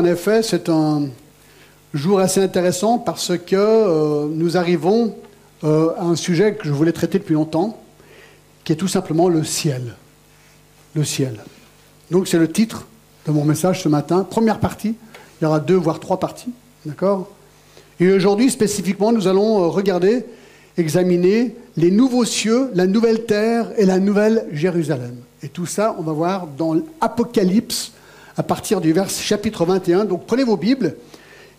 en effet, c'est un jour assez intéressant parce que euh, nous arrivons euh, à un sujet que je voulais traiter depuis longtemps, qui est tout simplement le ciel. Le ciel. Donc c'est le titre de mon message ce matin. Première partie, il y aura deux voire trois parties, d'accord? Et aujourd'hui spécifiquement, nous allons euh, regarder, examiner les nouveaux cieux, la nouvelle terre et la nouvelle Jérusalem. Et tout ça, on va voir dans l'Apocalypse à partir du vers chapitre 21. Donc prenez vos Bibles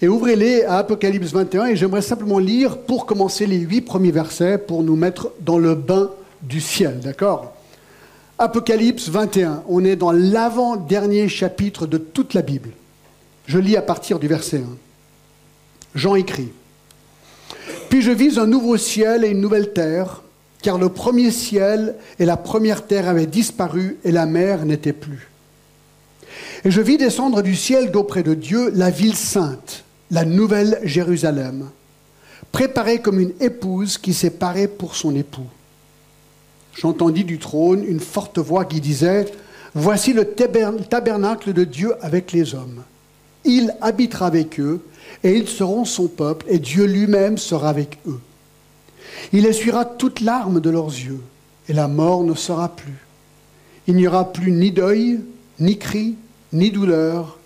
et ouvrez-les à Apocalypse 21 et j'aimerais simplement lire pour commencer les huit premiers versets pour nous mettre dans le bain du ciel, d'accord? Apocalypse 21, on est dans l'avant-dernier chapitre de toute la Bible. Je lis à partir du verset 1. Jean écrit Puis je vis un nouveau ciel et une nouvelle terre, car le premier ciel et la première terre avaient disparu et la mer n'était plus. Et je vis descendre du ciel d'auprès de Dieu la ville sainte, la nouvelle Jérusalem, préparée comme une épouse qui s'est parée pour son époux. J'entendis du trône une forte voix qui disait, Voici le tabernacle de Dieu avec les hommes. Il habitera avec eux, et ils seront son peuple, et Dieu lui-même sera avec eux. Il essuiera toute larmes de leurs yeux, et la mort ne sera plus. Il n'y aura plus ni deuil, ni cri, ni douleur,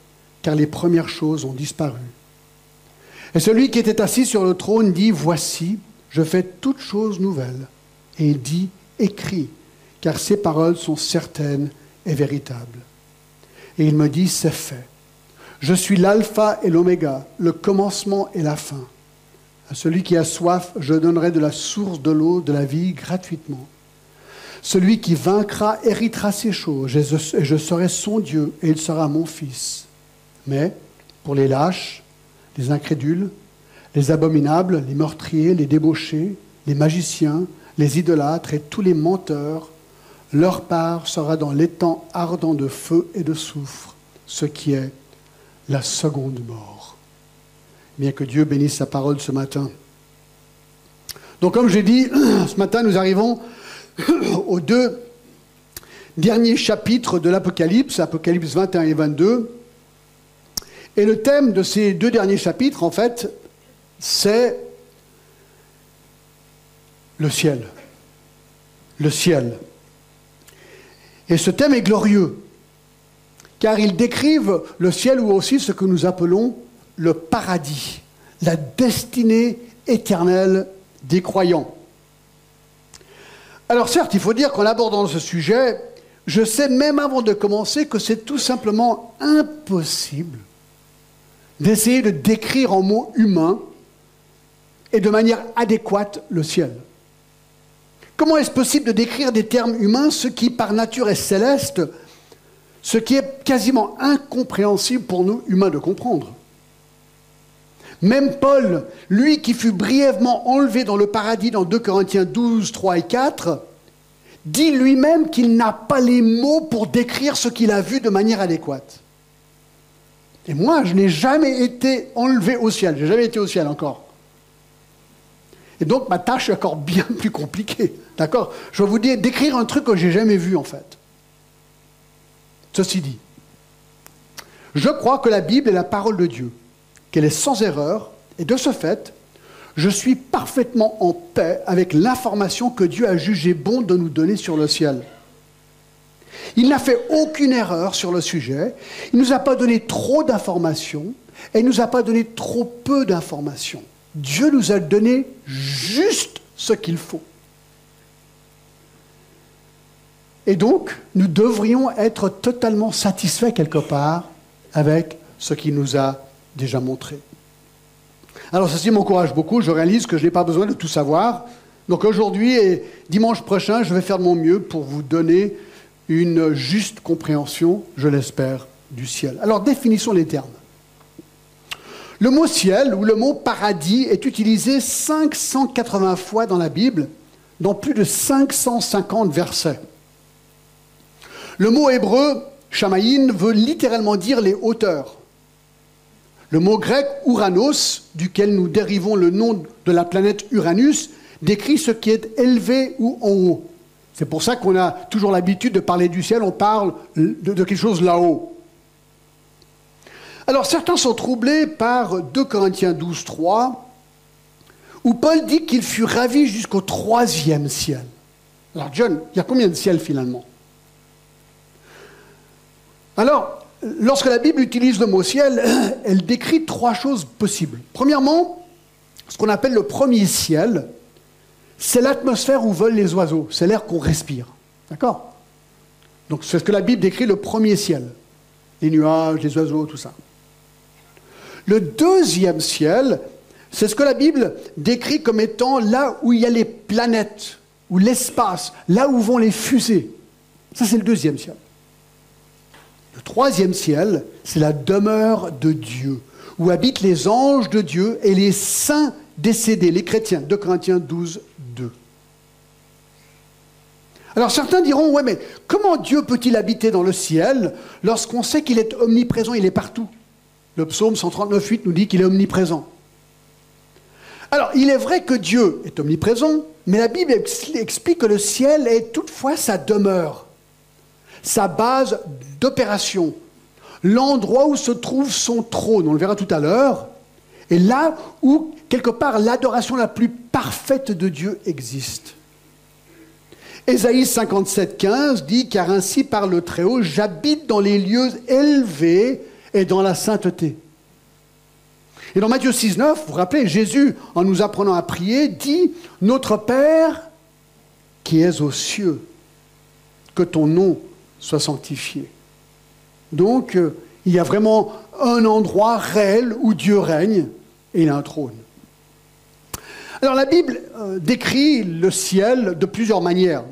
car les premières choses ont disparu. Et celui qui était assis sur le trône dit, Voici, je fais toutes choses nouvelles. Et il dit, Écris, car ces paroles sont certaines et véritables. Et il me dit, C'est fait. Je suis l'alpha et l'oméga, le commencement et la fin. À celui qui a soif, je donnerai de la source de l'eau de la vie gratuitement. Celui qui vaincra héritera ces choses, et je serai son Dieu, et il sera mon fils. Mais pour les lâches, les incrédules, les abominables, les meurtriers, les débauchés, les magiciens, les idolâtres et tous les menteurs, leur part sera dans l'étang ardent de feu et de soufre, ce qui est la seconde mort. Bien que Dieu bénisse sa parole ce matin. Donc comme j'ai dit, ce matin nous arrivons aux deux derniers chapitres de l'Apocalypse, Apocalypse 21 et 22. Et le thème de ces deux derniers chapitres, en fait, c'est le ciel. Le ciel. Et ce thème est glorieux, car ils décrivent le ciel ou aussi ce que nous appelons le paradis, la destinée éternelle des croyants. Alors certes, il faut dire qu'en abordant ce sujet, je sais même avant de commencer que c'est tout simplement impossible d'essayer de décrire en mots humains et de manière adéquate le ciel. Comment est-ce possible de décrire des termes humains ce qui par nature est céleste, ce qui est quasiment incompréhensible pour nous humains de comprendre? Même Paul, lui qui fut brièvement enlevé dans le paradis dans 2 Corinthiens 12, 3 et 4, dit lui-même qu'il n'a pas les mots pour décrire ce qu'il a vu de manière adéquate. Et moi, je n'ai jamais été enlevé au ciel, je n'ai jamais été au ciel encore. Et donc ma tâche est encore bien plus compliquée. D'accord? Je vais vous dire, décrire un truc que j'ai jamais vu en fait. Ceci dit, je crois que la Bible est la parole de Dieu qu'elle est sans erreur, et de ce fait, je suis parfaitement en paix avec l'information que Dieu a jugé bon de nous donner sur le ciel. Il n'a fait aucune erreur sur le sujet, il ne nous a pas donné trop d'informations, et il ne nous a pas donné trop peu d'informations. Dieu nous a donné juste ce qu'il faut. Et donc, nous devrions être totalement satisfaits quelque part avec ce qu'il nous a déjà montré. Alors ceci m'encourage beaucoup, je réalise que je n'ai pas besoin de tout savoir. Donc aujourd'hui et dimanche prochain, je vais faire de mon mieux pour vous donner une juste compréhension, je l'espère, du ciel. Alors définissons les termes. Le mot ciel ou le mot paradis est utilisé 580 fois dans la Bible, dans plus de 550 versets. Le mot hébreu, shamaïn, veut littéralement dire les hauteurs. Le mot grec Uranos, duquel nous dérivons le nom de la planète Uranus, décrit ce qui est élevé ou en haut. C'est pour ça qu'on a toujours l'habitude de parler du ciel, on parle de, quelque chose là-haut. Alors certains sont troublés par 2 Corinthiens 12, 3, où Paul dit qu'il fut ravi jusqu'au troisième ciel. Alors John, il y a combien de ciels finalement? Alors, lorsque la Bible utilise le mot ciel, elle décrit trois choses possibles. Premièrement, ce qu'on appelle le premier ciel, c'est l'atmosphère où volent les oiseaux, c'est l'air qu'on respire. D'accord? Donc c'est ce que la Bible décrit le premier ciel. Les nuages, les oiseaux, tout ça. Le deuxième ciel, c'est ce que la Bible décrit comme étant là où il y a les planètes, ou l'espace, là où vont les fusées. Ça, c'est le deuxième ciel. Le troisième ciel, c'est la demeure de Dieu, où habitent les anges de Dieu et les saints décédés, les chrétiens. 2 Corinthiens 12, 2. Alors certains diront, ouais, mais comment Dieu peut-il habiter dans le ciel lorsqu'on sait qu'il est omniprésent, il est partout? Le psaume 139.8 nous dit qu'il est omniprésent. Alors, il est vrai que Dieu est omniprésent, mais la Bible explique que le ciel est toutefois sa demeure, sa base d'opération, l'endroit où se trouve son trône, on le verra tout à l'heure, et là où, quelque part, l'adoration la plus parfaite de Dieu existe. Ésaïe 57, 15 dit Car ainsi par le Très-Haut, j'habite dans les lieux élevés et dans la sainteté. Et dans Matthieu 6, 9, vous vous rappelez, Jésus, en nous apprenant à prier, dit Notre Père qui es aux cieux, que ton nom soit sanctifié. Donc, euh, il y a vraiment un endroit réel où Dieu règne et il a un trône. Alors la Bible euh, décrit le ciel de plusieurs manières,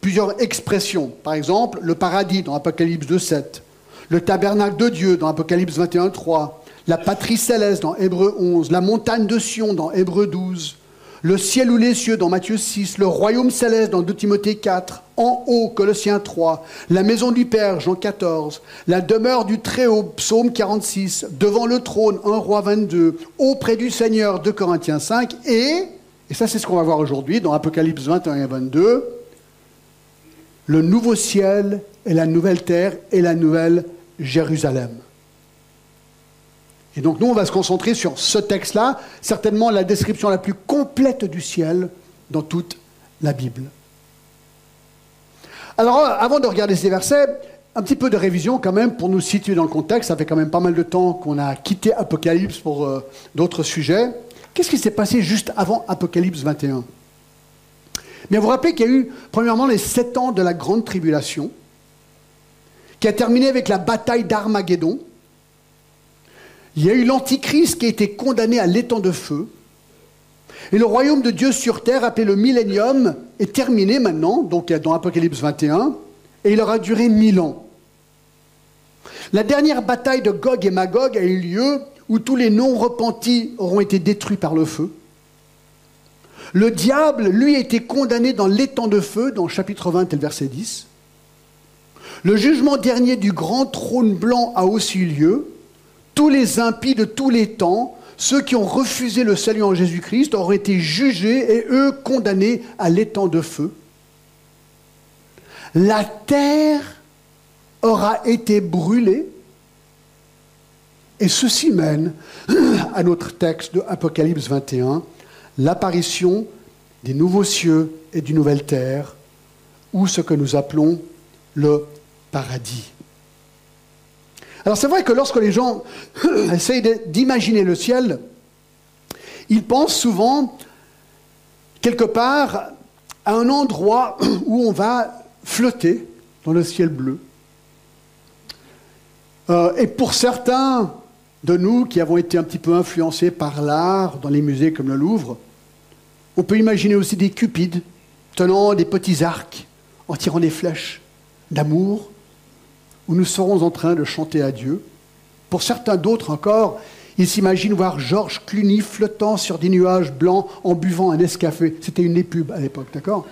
plusieurs expressions. Par exemple, le paradis dans Apocalypse 2.7, le tabernacle de Dieu dans Apocalypse 21.3, la patrie céleste dans Hébreu 11, la montagne de Sion dans Hébreu 12, le ciel ou les cieux dans Matthieu 6, le royaume céleste dans 2 Timothée 4, en haut Colossiens 3, la maison du Père Jean 14, la demeure du Très-Haut Psaume 46, devant le trône 1 Roi 22, auprès du Seigneur 2 Corinthiens 5 et, et ça c'est ce qu'on va voir aujourd'hui dans Apocalypse 21 et 22, le nouveau ciel et la nouvelle terre et la nouvelle Jérusalem. Et donc nous, on va se concentrer sur ce texte-là, certainement la description la plus complète du ciel dans toute la Bible. Alors, avant de regarder ces versets, un petit peu de révision quand même pour nous situer dans le contexte. Ça fait quand même pas mal de temps qu'on a quitté Apocalypse pour euh, d'autres sujets. Qu'est-ce qui s'est passé juste avant Apocalypse 21 Bien, vous vous rappelez qu'il y a eu, premièrement, les sept ans de la grande tribulation, qui a terminé avec la bataille d'Armageddon, il y a eu l'Antichrist qui a été condamné à l'étang de feu. Et le royaume de Dieu sur terre, appelé le millénium, est terminé maintenant, donc dans Apocalypse 21, et il aura duré mille ans. La dernière bataille de Gog et Magog a eu lieu où tous les non-repentis auront été détruits par le feu. Le diable, lui, a été condamné dans l'étang de feu, dans chapitre 20 et verset 10. Le jugement dernier du grand trône blanc a aussi eu lieu, tous les impies de tous les temps, ceux qui ont refusé le salut en Jésus-Christ, auraient été jugés et eux condamnés à l'étang de feu. La terre aura été brûlée. Et ceci mène à notre texte de Apocalypse 21, l'apparition des nouveaux cieux et d'une nouvelle terre, ou ce que nous appelons le paradis. Alors c'est vrai que lorsque les gens essayent d'imaginer le ciel, ils pensent souvent quelque part à un endroit où on va flotter dans le ciel bleu. Euh, et pour certains de nous qui avons été un petit peu influencés par l'art dans les musées comme le Louvre, on peut imaginer aussi des cupides tenant des petits arcs en tirant des flèches d'amour où nous serons en train de chanter à Dieu. Pour certains d'autres encore, ils s'imaginent voir Georges Cluny flottant sur des nuages blancs en buvant un escafé. C'était une épube à l'époque, d'accord?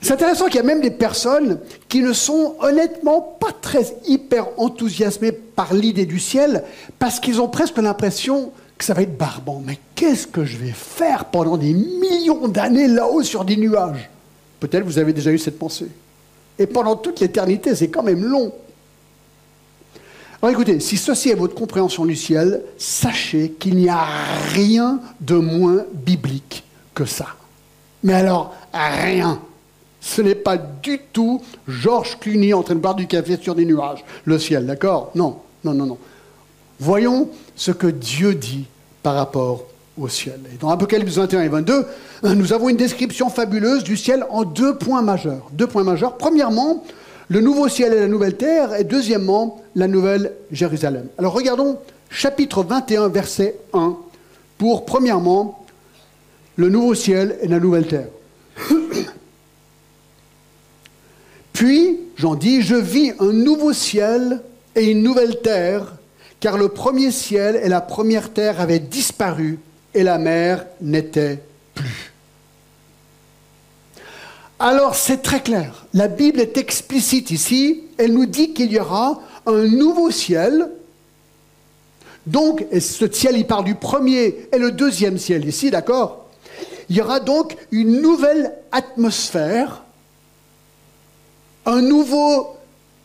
C'est intéressant qu'il y a même des personnes qui ne sont honnêtement pas très hyper enthousiasmées par l'idée du ciel parce qu'ils ont presque l'impression que ça va être barbant. Mais qu'est-ce que je vais faire pendant des millions d'années là-haut sur des nuages? Peut-être vous avez déjà eu cette pensée. Et pendant toute l'éternité, c'est quand même long. Alors écoutez, si ceci est votre compréhension du ciel, sachez qu'il n'y a rien de moins biblique que ça. Mais alors, rien. Ce n'est pas du tout Georges Clooney en train de boire du café sur des nuages, le ciel, d'accord? Non, non, non, non. Voyons ce que Dieu dit par rapport au ciel. Et dans Apocalypse 21 et 22, nous avons une description fabuleuse du ciel en deux points majeurs. Deux points majeurs. Premièrement, le nouveau ciel et la nouvelle terre, et deuxièmement, la nouvelle Jérusalem. Alors regardons chapitre 21, verset 1, pour premièrement, le nouveau ciel et la nouvelle terre. Puis, j'en dis, je vis un nouveau ciel et une nouvelle terre, car le premier ciel et la première terre avaient disparu et la mer n'était plus. Alors c'est très clair, la Bible est explicite ici, elle nous dit qu'il y aura un nouveau ciel, donc, et ce ciel, il parle du premier et le deuxième ciel ici, d'accord? Il y aura donc une nouvelle atmosphère un nouveau,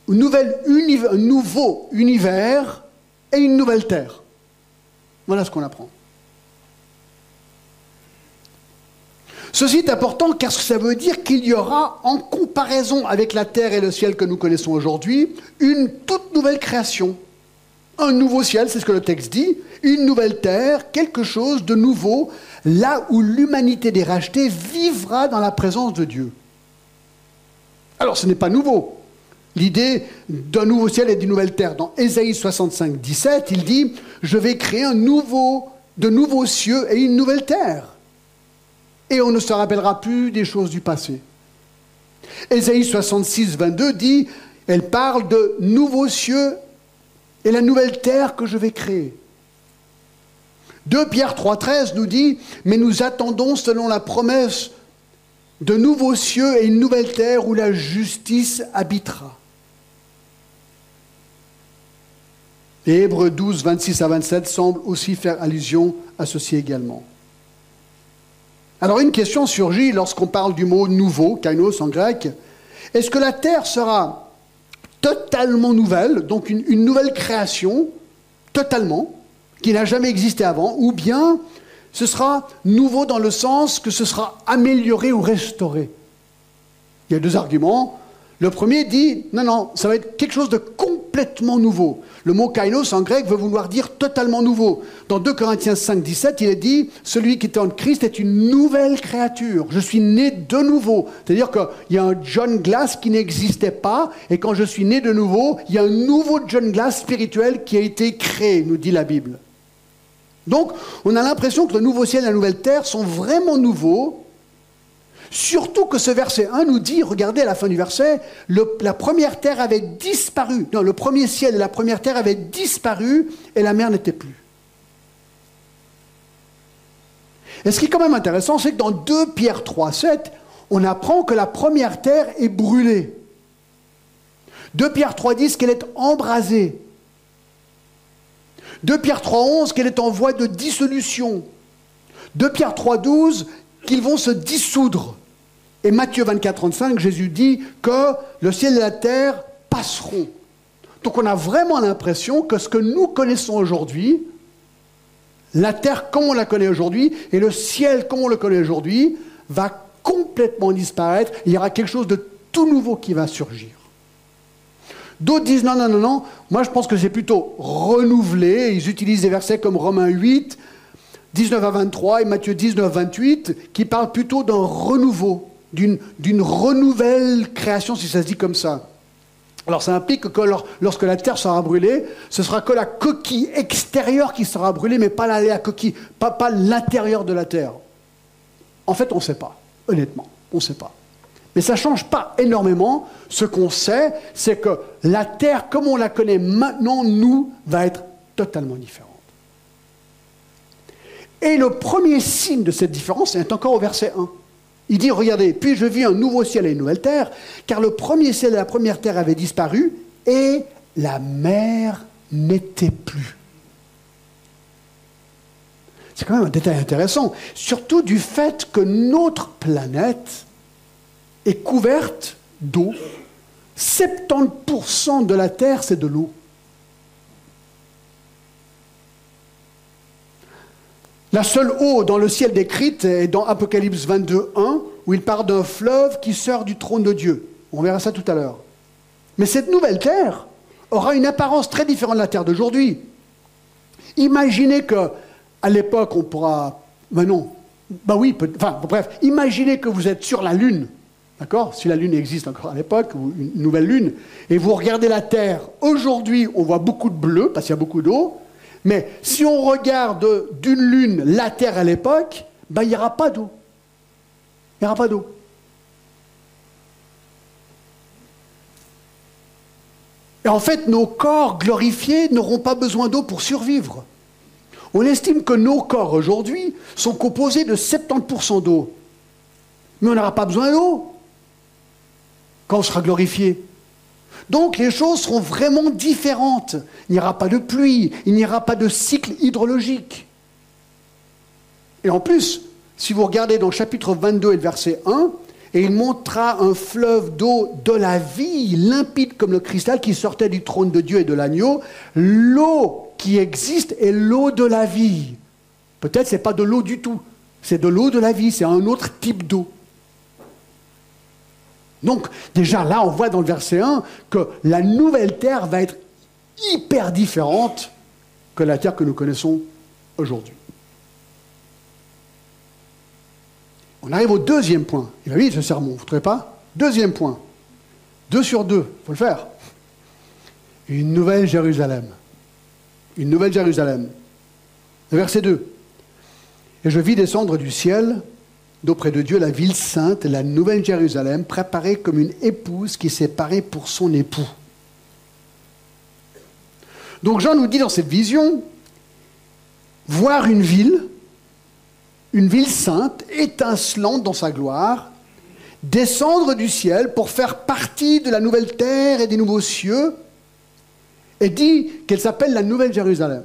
un nouveau univers et une nouvelle terre. Voilà ce qu'on apprend. Ceci est important car ça veut dire qu'il y aura, en comparaison avec la terre et le ciel que nous connaissons aujourd'hui, une toute nouvelle création. Un nouveau ciel, c'est ce que le texte dit, une nouvelle terre, quelque chose de nouveau, là où l'humanité des rachetés vivra dans la présence de Dieu. Alors ce n'est pas nouveau. L'idée d'un nouveau ciel et d'une nouvelle terre. Dans Ésaïe 65, 17, il dit Je vais créer un nouveau, de nouveaux cieux et une nouvelle terre. Et on ne se rappellera plus des choses du passé. Ésaïe 66, 22 dit Elle parle de nouveaux cieux et la nouvelle terre que je vais créer. 2 Pierre 3, 13 nous dit Mais nous attendons, selon la promesse de nouveaux cieux et une nouvelle terre où la justice habitera. Et Hébreux 12, 26 à 27 semble aussi faire allusion à ceci également. Alors une question surgit lorsqu'on parle du mot nouveau, kainos en grec. Est-ce que la terre sera totalement nouvelle, donc une, nouvelle création, totalement, qui n'a jamais existé avant, ou bien ce sera nouveau dans le sens que ce sera amélioré ou restauré? Il y a deux arguments. Le premier dit, non, non, ça va être quelque chose de complètement nouveau. Le mot kainos en grec veut vouloir dire totalement nouveau. Dans 2 Corinthiens 5, 17, il est dit, celui qui est en Christ est une nouvelle créature. Je suis né de nouveau. C'est-à-dire qu'il y a un John Glass qui n'existait pas, et quand je suis né de nouveau, il y a un nouveau John Glass spirituel qui a été créé, nous dit la Bible. Donc, on a l'impression que le nouveau ciel et la nouvelle terre sont vraiment nouveaux, surtout que ce verset 1 nous dit, regardez à la fin du verset, la première terre avait disparu. Non, le premier ciel et la première terre avaient disparu et la mer n'était plus. Et ce qui est quand même intéressant, c'est que dans 2 Pierre 3, 7, on apprend que la première terre est brûlée. 2 Pierre 3, 10 qu'elle est embrasée. 2 Pierre 3.11 qu'elle est en voie de dissolution. 2 Pierre 3.12 qu'ils vont se dissoudre. Et Matthieu 24.35, Jésus dit que le ciel et la terre passeront. Donc on a vraiment l'impression que ce que nous connaissons aujourd'hui, la terre comme on la connaît aujourd'hui et le ciel comme on le connaît aujourd'hui, va complètement disparaître. Il y aura quelque chose de tout nouveau qui va surgir. D'autres disent non, non, non, non. Moi, je pense que c'est plutôt renouvelé. Ils utilisent des versets comme Romains 8, 19 à 23 et Matthieu 19, 28, qui parlent plutôt d'un renouveau, d'une renouvelle création, si ça se dit comme ça. Alors ça implique que lorsque la terre sera brûlée, ce sera que la coquille extérieure qui sera brûlée, mais pas la, coquille, pas, pas l'intérieur de la terre. En fait, on ne sait pas, honnêtement, on ne sait pas. Mais ça ne change pas énormément. Ce qu'on sait, c'est que la Terre, comme on la connaît maintenant, nous, va être totalement différente. Et le premier signe de cette différence est encore au verset 1. Il dit, regardez, puis je vis un nouveau ciel et une nouvelle terre, car le premier ciel et la première terre avaient disparu, et la mer n'était plus. C'est quand même un détail intéressant, surtout du fait que notre planète est couverte d'eau. 70% de la Terre, c'est de l'eau. La seule eau dans le ciel décrite est dans Apocalypse 22, 1, où il parle d'un fleuve qui sort du trône de Dieu. On verra ça tout à l'heure. Mais cette nouvelle terre aura une apparence très différente de la terre d'aujourd'hui. Imaginez que, à l'époque, on pourra. Ben non. Ben oui, enfin, bref, imaginez que vous êtes sur la Lune, d'accord? Si la Lune existe encore à l'époque, ou une nouvelle Lune, et vous regardez la Terre. Aujourd'hui, on voit beaucoup de bleu, parce qu'il y a beaucoup d'eau. Mais si on regarde d'une lune la Terre à l'époque, ben, il n'y aura pas d'eau. Il n'y aura pas d'eau. Et en fait, nos corps glorifiés n'auront pas besoin d'eau pour survivre. On estime que nos corps aujourd'hui sont composés de 70% d'eau. Mais on n'aura pas besoin d'eau quand on sera glorifié. Donc les choses seront vraiment différentes. Il n'y aura pas de pluie, il n'y aura pas de cycle hydrologique. Et en plus, si vous regardez dans le chapitre 22 et verset 1, et il montra un fleuve d'eau de la vie, limpide comme le cristal, qui sortait du trône de Dieu et de l'agneau. L'eau qui existe est l'eau de la vie. Peut-être ce n'est pas de l'eau du tout, c'est de l'eau de la vie, c'est un autre type d'eau. Donc déjà là, on voit dans le verset 1 que la nouvelle terre va être hyper différente que la terre que nous connaissons aujourd'hui. On arrive au deuxième point. Il va vite ce sermon, vous ne trouvez pas? Deuxième point. Deux sur deux, il faut le faire. Une nouvelle Jérusalem. Une nouvelle Jérusalem. verset 2. Et je vis descendre du ciel d'auprès de Dieu la ville sainte, la nouvelle Jérusalem, préparée comme une épouse qui s'est parée pour son époux. Donc Jean nous dit dans cette vision, voir une ville, une ville sainte, étincelante dans sa gloire, descendre du ciel pour faire partie de la nouvelle terre et des nouveaux cieux, et dit qu'elle s'appelle la Nouvelle Jérusalem.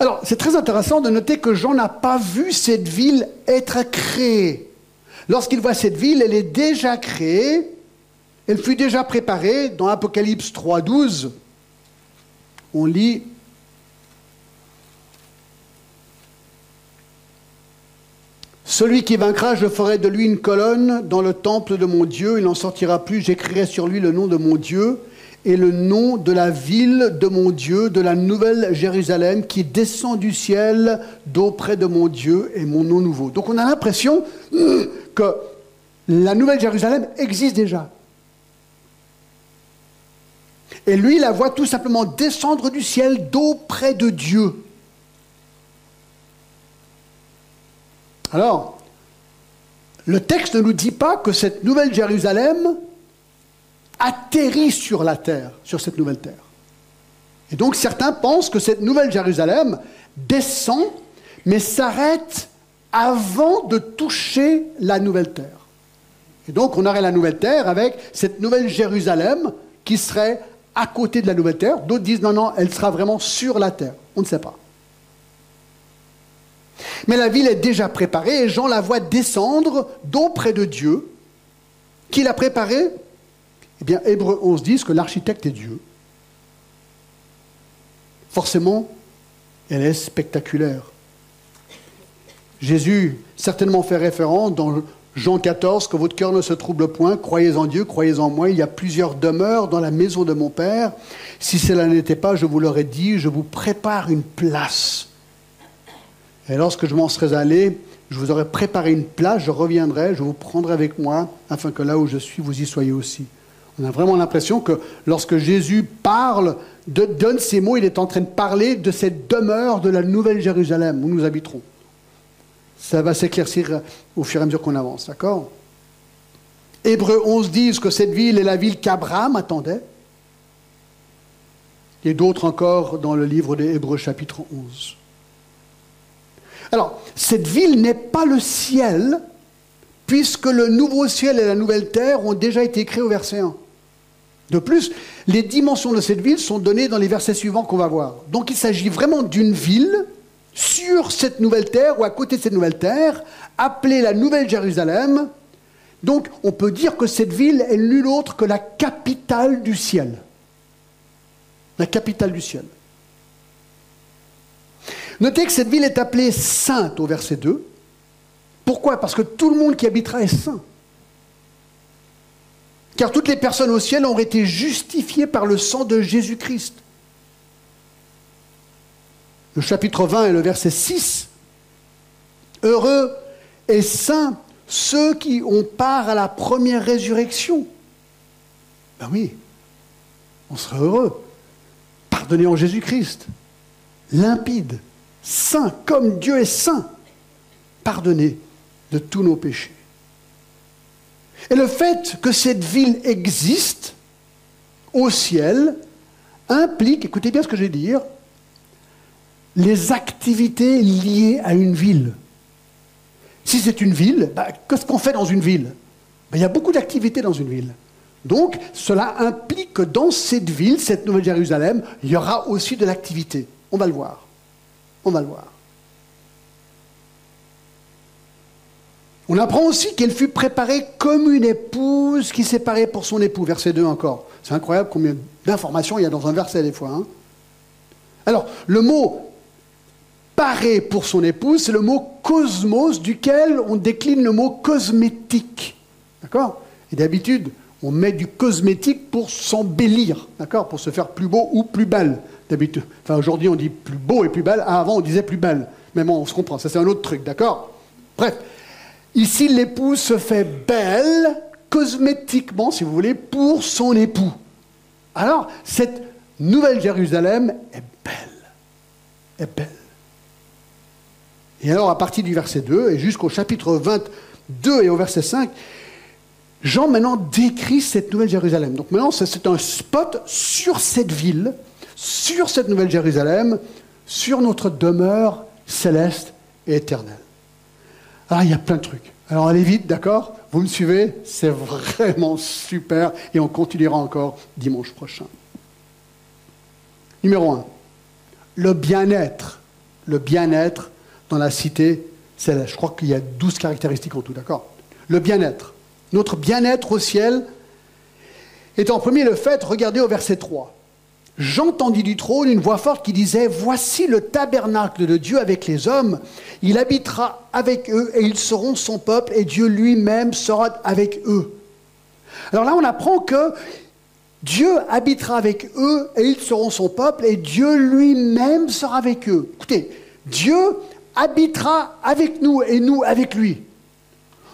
Alors, c'est très intéressant de noter que Jean n'a pas vu cette ville être créée. Lorsqu'il voit cette ville, elle est déjà créée, elle fut déjà préparée. Dans Apocalypse 3.12, on lit. Celui qui vaincra, je ferai de lui une colonne dans le temple de mon Dieu, il n'en sortira plus, j'écrirai sur lui le nom de mon Dieu et le nom de la ville de mon Dieu, de la nouvelle Jérusalem qui descend du ciel d'auprès de mon Dieu et mon nom nouveau. Donc on a l'impression que la nouvelle Jérusalem existe déjà. Et lui, la voit tout simplement descendre du ciel d'auprès de Dieu. Alors, le texte ne nous dit pas que cette nouvelle Jérusalem atterrit sur la terre, sur cette nouvelle terre. Et donc certains pensent que cette nouvelle Jérusalem descend, mais s'arrête avant de toucher la nouvelle terre. Et donc on aurait la nouvelle terre avec cette nouvelle Jérusalem qui serait à côté de la nouvelle terre. D'autres disent non, non, elle sera vraiment sur la terre. On ne sait pas. Mais la ville est déjà préparée et Jean la voit descendre d'auprès de Dieu. Qui l'a préparée Eh bien, Hébreu 11 dit que l'architecte est Dieu. Forcément, elle est spectaculaire. Jésus certainement fait référence dans Jean 14 que votre cœur ne se trouble point, croyez en Dieu, croyez en moi, il y a plusieurs demeures dans la maison de mon Père. Si cela n'était pas, je vous l'aurais dit, je vous prépare une place. Et lorsque je m'en serais allé, je vous aurais préparé une place, je reviendrai, je vous prendrai avec moi, afin que là où je suis, vous y soyez aussi. On a vraiment l'impression que lorsque Jésus parle, donne ces mots, il est en train de parler de cette demeure de la nouvelle Jérusalem où nous habiterons. Ça va s'éclaircir au fur et à mesure qu'on avance, d'accord? Hébreu 11 disent que cette ville est la ville qu'Abraham attendait. Et d'autres encore dans le livre des Hébreux chapitre 11. Alors, cette ville n'est pas le ciel, puisque le nouveau ciel et la nouvelle terre ont déjà été créés au verset 1. De plus, les dimensions de cette ville sont données dans les versets suivants qu'on va voir. Donc il s'agit vraiment d'une ville sur cette nouvelle terre ou à côté de cette nouvelle terre, appelée la Nouvelle Jérusalem. Donc on peut dire que cette ville est nulle autre que la capitale du ciel. La capitale du ciel. Notez que cette ville est appelée sainte au verset 2. Pourquoi? Parce que tout le monde qui habitera est saint. Car toutes les personnes au ciel ont été justifiées par le sang de Jésus-Christ. Le chapitre 20 et le verset 6. Heureux et saints ceux qui ont part à la première résurrection. Ben oui, on serait heureux. Pardonné en Jésus-Christ. Limpide, saint, comme Dieu est saint. Pardonné de tous nos péchés. Et le fait que cette ville existe au ciel implique, écoutez bien ce que je vais dire, les activités liées à une ville. Si c'est une ville, bah, qu'est-ce qu'on fait dans une ville? Bah, Il y a beaucoup d'activités dans une ville. Donc, cela implique que dans cette ville, cette Nouvelle Jérusalem, il y aura aussi de l'activité. On va le voir. On va le voir. On apprend aussi qu'elle fut préparée comme une épouse qui s'est parée pour son époux. Verset 2 encore. C'est incroyable combien d'informations il y a dans un verset des fois. Hein. Alors, le mot paré pour son épouse, c'est le mot cosmos duquel on décline le mot cosmétique. D'accord? Et d'habitude, on met du cosmétique pour s'embellir, d'accord? Pour se faire plus beau ou plus belle, d'habitude. Enfin, aujourd'hui, on dit plus beau et plus belle. Ah, avant, on disait plus belle. Mais bon, on se comprend, ça c'est un autre truc, d'accord? Bref, ici, l'épouse se fait belle, cosmétiquement, si vous voulez, pour son époux. Alors, cette nouvelle Jérusalem est belle. Est belle. Et alors, à partir du verset 2 et jusqu'au chapitre 22 et au verset 5, Jean maintenant décrit cette nouvelle Jérusalem. Donc maintenant, c'est un spot sur cette ville, sur cette nouvelle Jérusalem, sur notre demeure céleste et éternelle. Alors, il y a plein de trucs. Alors, allez vite, d'accord Vous me suivez C'est vraiment super et on continuera encore dimanche prochain. Numéro 1. Le bien-être. Le bien-être dans la cité céleste. Je crois qu'il y a 12 caractéristiques en tout, d'accord Le bien-être. Notre bien-être au ciel est en premier le fait, regardez au verset 3. J'entendis du trône une voix forte qui disait, Voici le tabernacle de Dieu avec les hommes, il habitera avec eux et ils seront son peuple et Dieu lui-même sera avec eux. Alors là, on apprend que Dieu habitera avec eux et ils seront son peuple et Dieu lui-même sera avec eux. Écoutez, Dieu habitera avec nous et nous avec lui.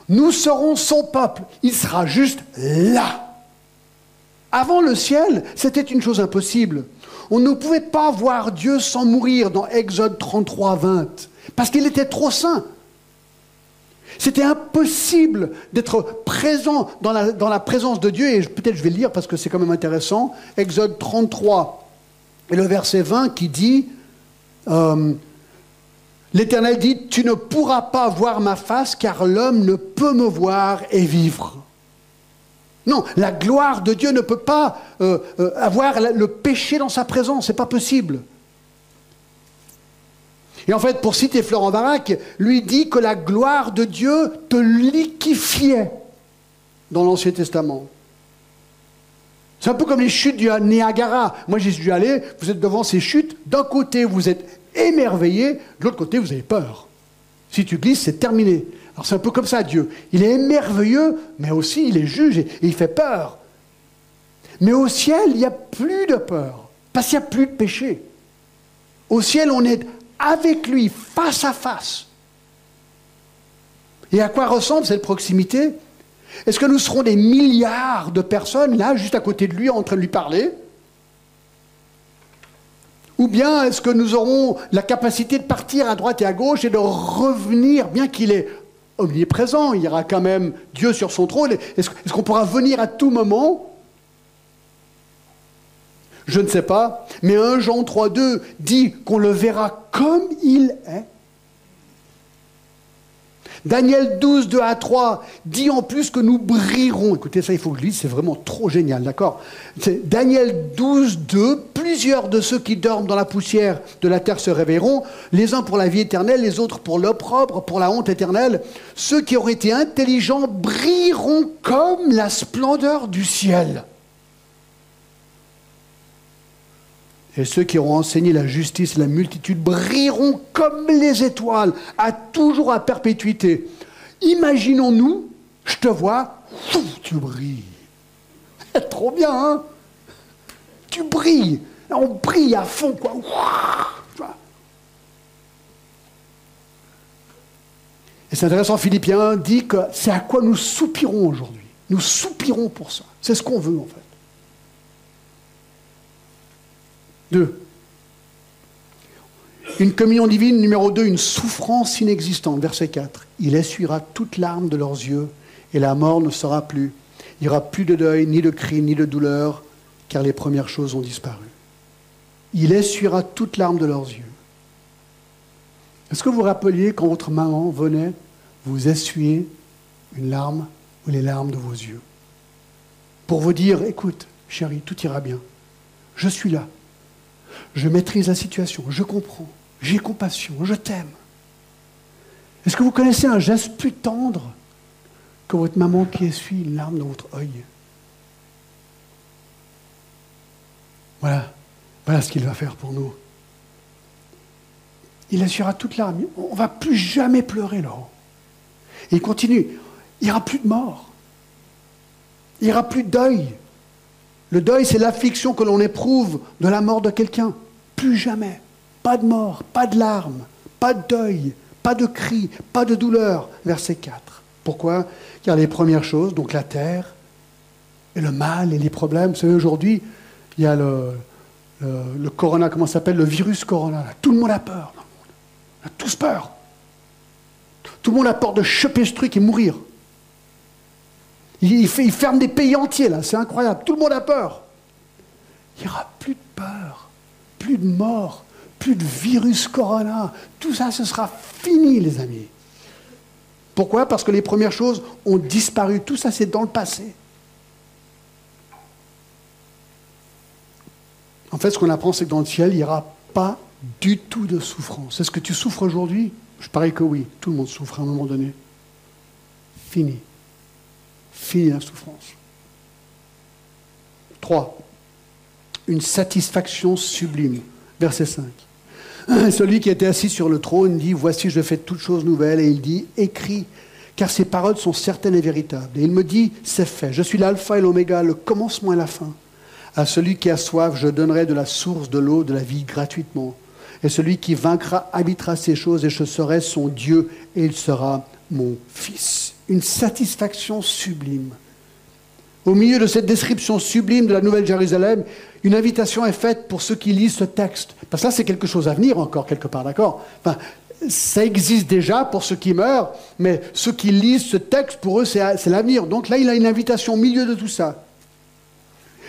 Nous serons son peuple. Il sera juste là. Avant le ciel, c'était une chose impossible. On ne pouvait pas voir Dieu sans mourir dans Exode 33, 20, parce qu'il était trop saint. C'était impossible d'être présent dans la, présence de Dieu, et peut-être je vais le lire parce que c'est quand même intéressant. Exode 33, et le verset 20 qui dit, euh, L'Éternel dit, tu ne pourras pas voir ma face car l'homme ne peut me voir et vivre. Non, la gloire de Dieu ne peut pas euh, euh, avoir le péché dans sa présence, c'est pas possible. Et en fait, pour citer Florent Barak, lui dit que la gloire de Dieu te liquifiait dans l'Ancien Testament. C'est un peu comme les chutes du Niagara. Moi, j'y suis allé, vous êtes devant ces chutes, d'un côté, vous êtes émerveillé, de l'autre côté, vous avez peur. Si tu glisses, c'est terminé. Alors c'est un peu comme ça, Dieu. Il est merveilleux, mais aussi il est juge et, il fait peur. Mais au ciel, il n'y a plus de peur, parce qu'il n'y a plus de péché. Au ciel, on est avec lui, face à face. Et à quoi ressemble cette proximité? Est-ce que nous serons des milliards de personnes là, juste à côté de lui, en train de lui parler? Ou bien est-ce que nous aurons la capacité de partir à droite et à gauche et de revenir, bien qu'il est omniprésent, il y aura quand même Dieu sur son trône. Est-ce qu'on pourra venir à tout moment? Je ne sais pas, mais 1 Jean 3.2 dit qu'on le verra comme il est Daniel 12, 2 à 3 dit en plus que nous brillerons. Écoutez, ça, il faut que je lise, c'est vraiment trop génial, d'accord? Daniel 12, 2, plusieurs de ceux qui dorment dans la poussière de la terre se réveilleront, les uns pour la vie éternelle, les autres pour l'opprobre, pour la honte éternelle. Ceux qui auraient été intelligents brilleront comme la splendeur du ciel. Et ceux qui auront enseigné la justice la multitude brilleront comme les étoiles, à toujours à perpétuité. Imaginons-nous, je te vois, tu brilles. Trop bien, hein? Tu brilles. On brille à fond, quoi. Et c'est intéressant, Philippiens dit que c'est à quoi nous soupirons aujourd'hui. Nous soupirons pour ça. C'est ce qu'on veut, en fait. Deux. Une communion divine, numéro 2, une souffrance inexistante. Verset 4. Il essuiera toute larme de leurs yeux et la mort ne sera plus. Il n'y aura plus de deuil, ni de cri, ni de douleur, car les premières choses ont disparu. Il essuiera toute larme de leurs yeux. Est-ce que vous vous rappeliez quand votre maman venait vous essuyer une larme ou les larmes de vos yeux? Pour vous dire, écoute, chérie, tout ira bien. Je suis là. Je maîtrise la situation. Je comprends. J'ai compassion. Je t'aime. Est-ce que vous connaissez un geste plus tendre que votre maman qui essuie une larme dans votre œil Voilà. Voilà ce qu'il va faire pour nous. Il assurera toute larme. On ne va plus jamais pleurer, Laurent. Il continue. Il n'y aura plus de mort. Il n'y aura plus de deuil. Le deuil, c'est l'affliction que l'on éprouve de la mort de quelqu'un. Plus jamais. Pas de mort, pas de larmes, pas de deuil, pas de cris, pas de douleur. Verset 4. Pourquoi? Car les premières choses, donc la terre, et le mal et les problèmes, vous savez, aujourd'hui, il y a le, le, corona, comment ça s'appelle? Le virus corona. Tout le monde a peur dans le monde. On a tous peur. Tout le monde a peur de choper ce truc et mourir. Il, ferme des pays entiers, là. C'est incroyable. Tout le monde a peur. Il n'y aura plus de peur, plus de mort, plus de virus corona. Tout ça, ce sera fini, les amis. Pourquoi? Parce que les premières choses ont disparu. Tout ça, c'est dans le passé. En fait, ce qu'on apprend, c'est que dans le ciel, il n'y aura pas du tout de souffrance. Est-ce que tu souffres aujourd'hui? Je parie que oui. Tout le monde souffre à un moment donné. Fini. Fini la souffrance. 3. Une satisfaction sublime. Verset 5. Celui qui était assis sur le trône dit, Voici, je fais toutes choses nouvelles. Et il dit, Écris, car ces paroles sont certaines et véritables. Et il me dit, C'est fait. Je suis l'alpha et l'oméga, le commencement et la fin. À celui qui a soif, je donnerai de la source de l'eau de la vie gratuitement. Et celui qui vaincra habitera ces choses, et je serai son Dieu, et il sera mon fils. Une satisfaction sublime. Au milieu de cette description sublime de la Nouvelle Jérusalem, une invitation est faite pour ceux qui lisent ce texte. Parce que là, c'est quelque chose à venir encore, quelque part, d'accord? Enfin, Ça existe déjà pour ceux qui meurent, mais ceux qui lisent ce texte, pour eux, c'est l'avenir. Donc là, il a une invitation au milieu de tout ça.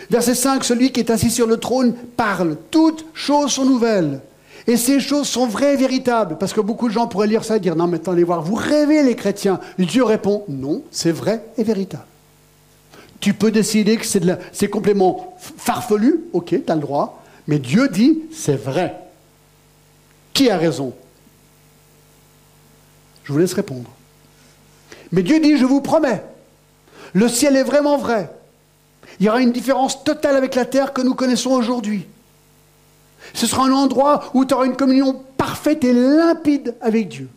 Verset 5, celui qui est assis sur le trône parle. Toutes choses sont nouvelles. Et ces choses sont vraies et véritables. Parce que beaucoup de gens pourraient lire ça et dire, non mais attendez voir, vous rêvez les chrétiens. Dieu répond, non, c'est vrai et véritable. Tu peux décider que c'est, c'est complètement farfelu, ok, tu as le droit. Mais Dieu dit, c'est vrai. Qui a raison? Je vous laisse répondre. Mais Dieu dit, je vous promets, le ciel est vraiment vrai. Il y aura une différence totale avec la terre que nous connaissons aujourd'hui. Ce sera un endroit où tu auras une communion parfaite et limpide avec Dieu.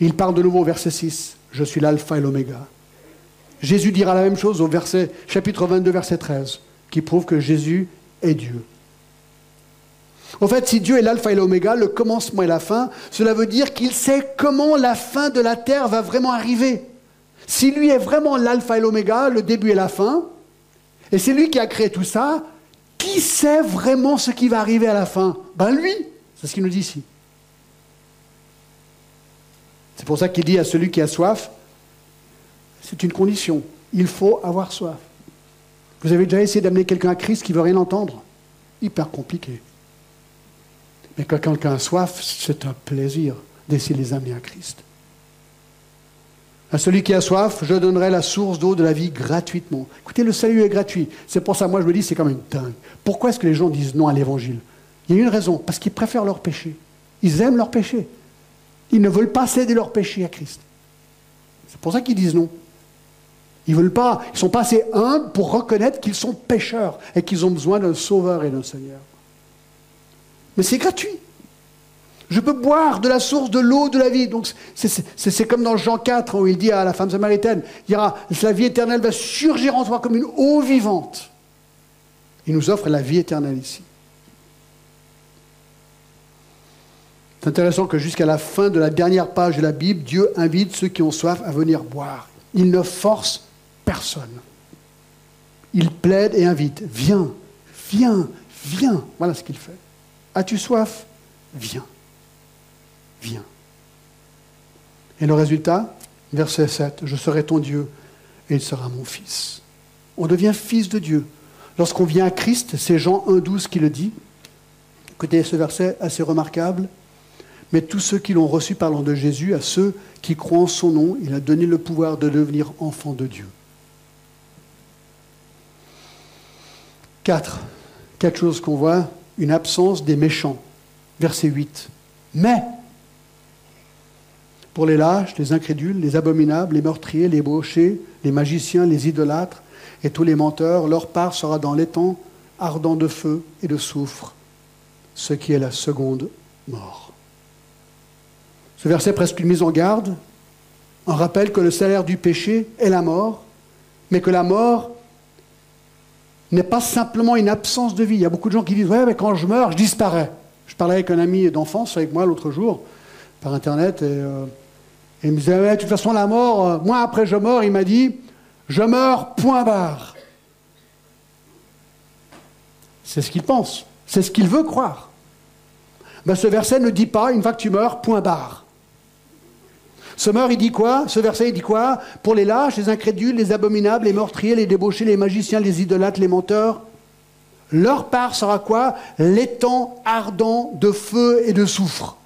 Il parle de nouveau au verset 6. Je suis l'alpha et l'oméga. Jésus dira la même chose au verset, chapitre 22, verset 13, qui prouve que Jésus est Dieu. En fait, si Dieu est l'alpha et l'oméga, le commencement et la fin, cela veut dire qu'il sait comment la fin de la terre va vraiment arriver. Si lui est vraiment l'alpha et l'oméga, le début et la fin, et c'est lui qui a créé tout ça, qui sait vraiment ce qui va arriver à la fin Ben lui, c'est ce qu'il nous dit ici. C'est pour ça qu'il dit à celui qui a soif, c'est une condition, il faut avoir soif. Vous avez déjà essayé d'amener quelqu'un à Christ qui veut rien entendre? Hyper compliqué. Mais quand quelqu'un a soif, c'est un plaisir d'essayer de les amener à Christ. À celui qui a soif, je donnerai la source d'eau de la vie gratuitement. Écoutez, le salut est gratuit. C'est pour ça, moi, je me dis, c'est quand même dingue. Pourquoi est-ce que les gens disent non à l'évangile? Il y a une raison, parce qu'ils préfèrent leur péché. Ils aiment leur péché. Ils ne veulent pas céder leur péché à Christ. C'est pour ça qu'ils disent non. Ils veulent pas, ils sont pas assez humbles pour reconnaître qu'ils sont pécheurs et qu'ils ont besoin d'un sauveur et d'un Seigneur. Mais c'est gratuit. Je peux boire de la source de l'eau de la vie. Donc c'est comme dans Jean 4 où il dit à la femme samaritaine, la vie éternelle va surgir en toi comme une eau vivante. Il nous offre la vie éternelle ici. C'est intéressant que jusqu'à la fin de la dernière page de la Bible, Dieu invite ceux qui ont soif à venir boire. Il ne force personne. Il plaide et invite. Viens, viens, viens. Voilà ce qu'il fait. As-tu soif? Viens. Viens. Et le résultat Verset 7. Je serai ton Dieu et il sera mon fils. On devient fils de Dieu. Lorsqu'on vient à Christ, c'est Jean 1,12 qui le dit. Écoutez ce verset assez remarquable. Mais tous ceux qui l'ont reçu parlant de Jésus, à ceux qui croient en son nom, il a donné le pouvoir de devenir enfants de Dieu. Quatre. Quatre choses qu'on voit. Une absence des méchants. Verset 8. Mais, pour les lâches, les incrédules, les abominables, les meurtriers, les bauchers, les magiciens, les idolâtres et tous les menteurs, leur part sera dans l'étang ardent de feu et de soufre, ce qui est la seconde mort. Ce verset presque une mise en garde, un rappel que le salaire du péché est la mort, mais que la mort n'est pas simplement une absence de vie. Il y a beaucoup de gens qui disent Ouais, mais quand je meurs, je disparais. Je parlais avec un ami d'enfance avec moi l'autre jour, par Internet, et, euh, il me disait De toute façon, la mort, euh, moi après je meurs, il m'a dit Je meurs, point barre. C'est ce qu'il pense, c'est ce qu'il veut croire. Ben, ce verset ne dit pas Une fois que tu meurs, point barre. Ce meurt, il dit quoi? Ce verset, il dit quoi? Pour les lâches, les incrédules, les abominables, les meurtriers, les débauchés, les magiciens, les idolâtres, les menteurs, leur part sera quoi? L'étang ardent de feu et de soufre.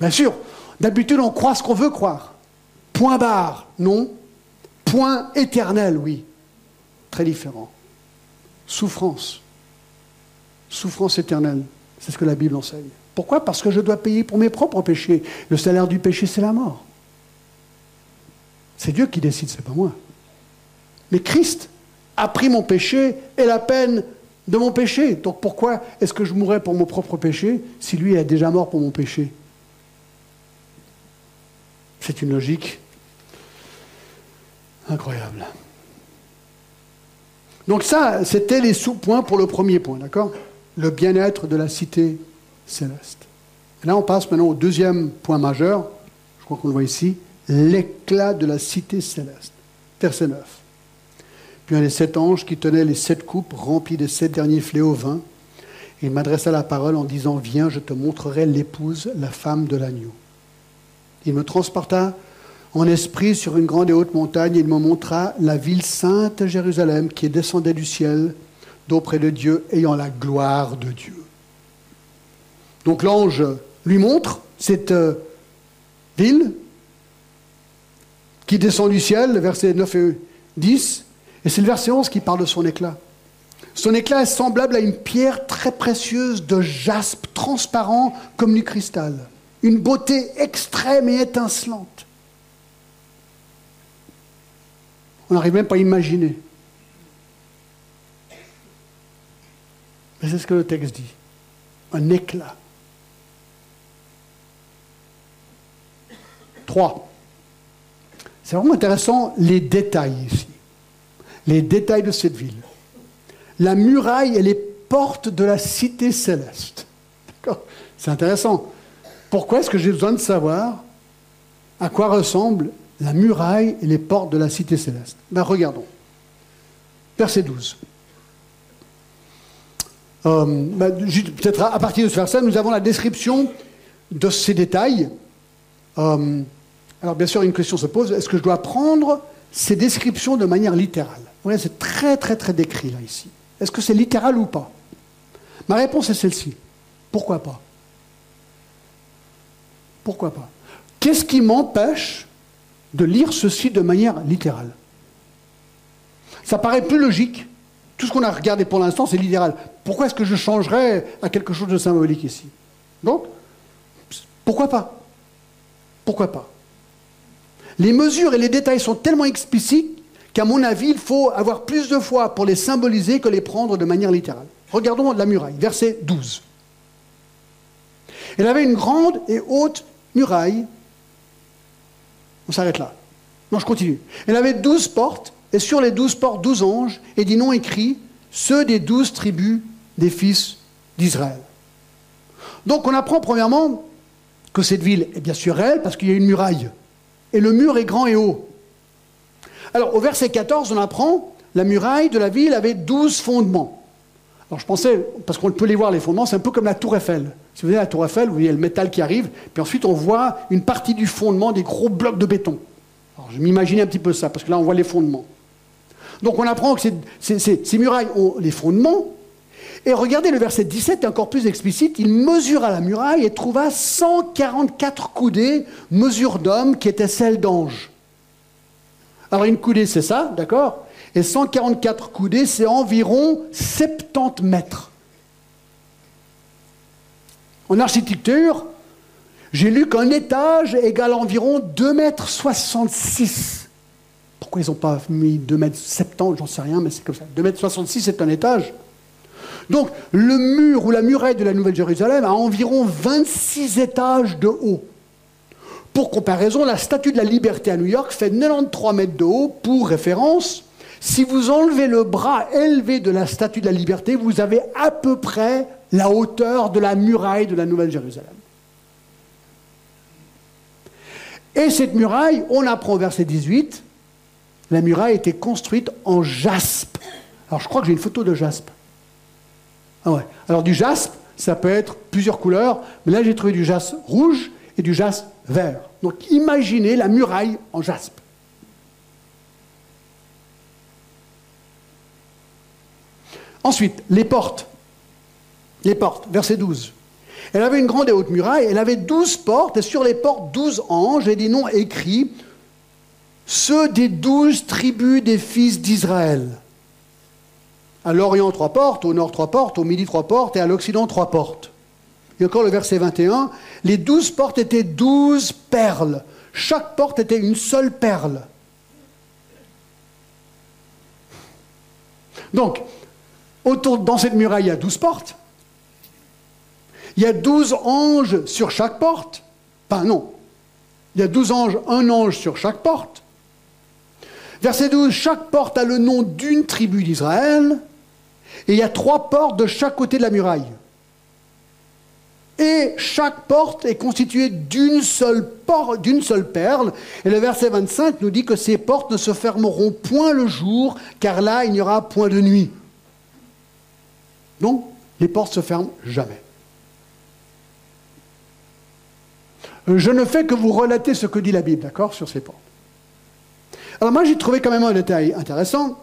Bien sûr, d'habitude, on croit ce qu'on veut croire. Point barre, non. Point éternel, oui. Très différent. Souffrance. Souffrance éternelle. C'est ce que la Bible enseigne. Pourquoi? Parce que je dois payer pour mes propres péchés. Le salaire du péché, c'est la mort. C'est Dieu qui décide, c'est pas moi. Mais Christ a pris mon péché et la peine de mon péché. Donc pourquoi est-ce que je mourrais pour mon propre péché si lui est déjà mort pour mon péché? C'est une logique incroyable. Donc ça, c'était les sous-points pour le premier point, d'accord? Le bien-être de la cité céleste. Et là, on passe maintenant au deuxième point majeur, je crois qu'on le voit ici, l'éclat de la cité céleste. Verset 9. Puis un des sept anges qui tenait les sept coupes remplies des sept derniers fléaux vin, il m'adressa la parole en disant Viens, je te montrerai l'épouse, la femme de l'agneau. Il me transporta en esprit sur une grande et haute montagne, et il me montra la ville sainte Jérusalem qui descendait du ciel d'auprès de Dieu, ayant la gloire de Dieu. Donc l'ange lui montre cette euh, ville qui descend du ciel, versets 9 et 10, et c'est le verset 11 qui parle de son éclat. Son éclat est semblable à une pierre très précieuse de jaspe transparent comme du cristal. Une beauté extrême et étincelante. On n'arrive même pas à imaginer. Mais c'est ce que le texte dit. Un éclat. 3. C'est vraiment intéressant les détails ici. Les détails de cette ville. La muraille et les portes de la cité céleste. C'est intéressant. Pourquoi est-ce que j'ai besoin de savoir à quoi ressemblent la muraille et les portes de la cité céleste? Ben, Regardons. Verset 12. Euh, ben, peut-être à partir de ce verset, nous avons la description de ces détails. Euh, alors bien sûr, une question se pose, est-ce que je dois prendre ces descriptions de manière littérale? Voyez, c'est très très très décrit là ici. Est-ce que c'est littéral ou pas? Ma réponse est celle-ci. Pourquoi pas? Pourquoi pas? Qu'est-ce qui m'empêche de lire ceci de manière littérale? Ça paraît plus logique. Tout ce qu'on a regardé pour l'instant, c'est littéral. Pourquoi est-ce que je changerais à quelque chose de symbolique ici? Donc, pourquoi pas? Pourquoi pas? Les mesures et les détails sont tellement explicites qu'à mon avis, il faut avoir plus de foi pour les symboliser que les prendre de manière littérale. Regardons la muraille, verset 12. Elle avait une grande et haute muraille. On s'arrête là. Non, je continue. Elle avait douze portes, et sur les douze portes, douze anges, et des noms écrits, ceux des douze tribus des fils d'Israël. Donc on apprend premièrement que cette ville est bien sûr elle, parce qu'il y a une muraille. Et le mur est grand et haut. Alors au verset 14, on apprend la muraille de la ville avait douze fondements. Alors je pensais, parce qu'on peut les voir les fondements, c'est un peu comme la tour Eiffel. Si vous voyez la tour Eiffel, vous voyez le métal qui arrive, puis ensuite on voit une partie du fondement des gros blocs de béton. Alors je m'imaginais un petit peu ça, parce que là on voit les fondements. Donc on apprend que ces, murailles ont les fondements, et regardez le verset 17 est encore plus explicite. Il mesura la muraille et trouva 144 coudées, mesure d'homme, qui était celle d'ange. Alors une coudée, c'est ça, d'accord? Et 144 coudées, c'est environ 70 mètres. En architecture, j'ai lu qu'un étage égale environ 2 mètres 66. Pourquoi ils n'ont pas mis 2 mètres 70 J'en sais rien, mais c'est comme ça. 2 mètres 66, c'est un étage. Donc, le mur ou la muraille de la Nouvelle-Jérusalem a environ 26 étages de haut. Pour comparaison, la statue de la liberté à New York fait 93 mètres de haut. Pour référence, si vous enlevez le bras élevé de la statue de la liberté, vous avez à peu près la hauteur de la muraille de la Nouvelle-Jérusalem. Et cette muraille, on apprend au verset 18, la muraille était construite en jaspe. Alors je crois que j'ai une photo de jaspe. Ah ouais. Alors du jaspe, ça peut être plusieurs couleurs, mais là j'ai trouvé du jaspe rouge et du jaspe vert. Donc imaginez la muraille en jaspe. Ensuite, les portes. Les portes, verset 12. Elle avait une grande et haute muraille, elle avait douze portes, et sur les portes douze anges et des noms écrits, ceux des douze tribus des fils d'Israël. À l'Orient, trois portes, au Nord, trois portes, au Midi, trois portes, et à l'Occident, trois portes. Et encore le verset 21, les douze portes étaient douze perles. Chaque porte était une seule perle. Donc, autour, dans cette muraille, il y a douze portes. Il y a douze anges sur chaque porte. Enfin, non. Il y a douze anges, un ange sur chaque porte. Verset 12, chaque porte a le nom d'une tribu d'Israël. Et il y a trois portes de chaque côté de la muraille. Et chaque porte est constituée d'une seule, d'une seule perle. Et le verset 25 nous dit que ces portes ne se fermeront point le jour, car là, il n'y aura point de nuit. Donc, les portes se ferment jamais. Je ne fais que vous relater ce que dit la Bible, d'accord, sur ces portes. Alors moi, j'ai trouvé quand même un détail intéressant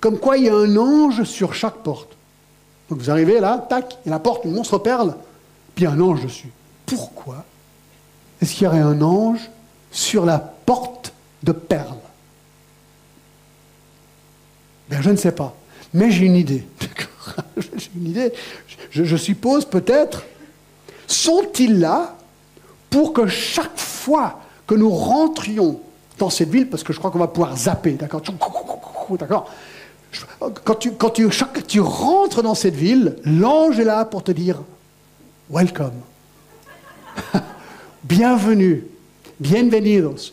comme quoi il y a un ange sur chaque porte. Donc vous arrivez là, tac, et la porte, une monstre perle, puis un ange dessus. Pourquoi est-ce qu'il y aurait un ange sur la porte de perles ben, Je ne sais pas, mais j'ai une idée. j'ai une idée. je suppose peut-être, sont-ils là pour que chaque fois que nous rentrions dans cette ville, parce que je crois qu'on va pouvoir zapper, d'accord D'accord quand tu, quand tu, chaque, tu rentres dans cette ville, l'ange est là pour te dire Welcome. Bienvenue. Bienvenidos.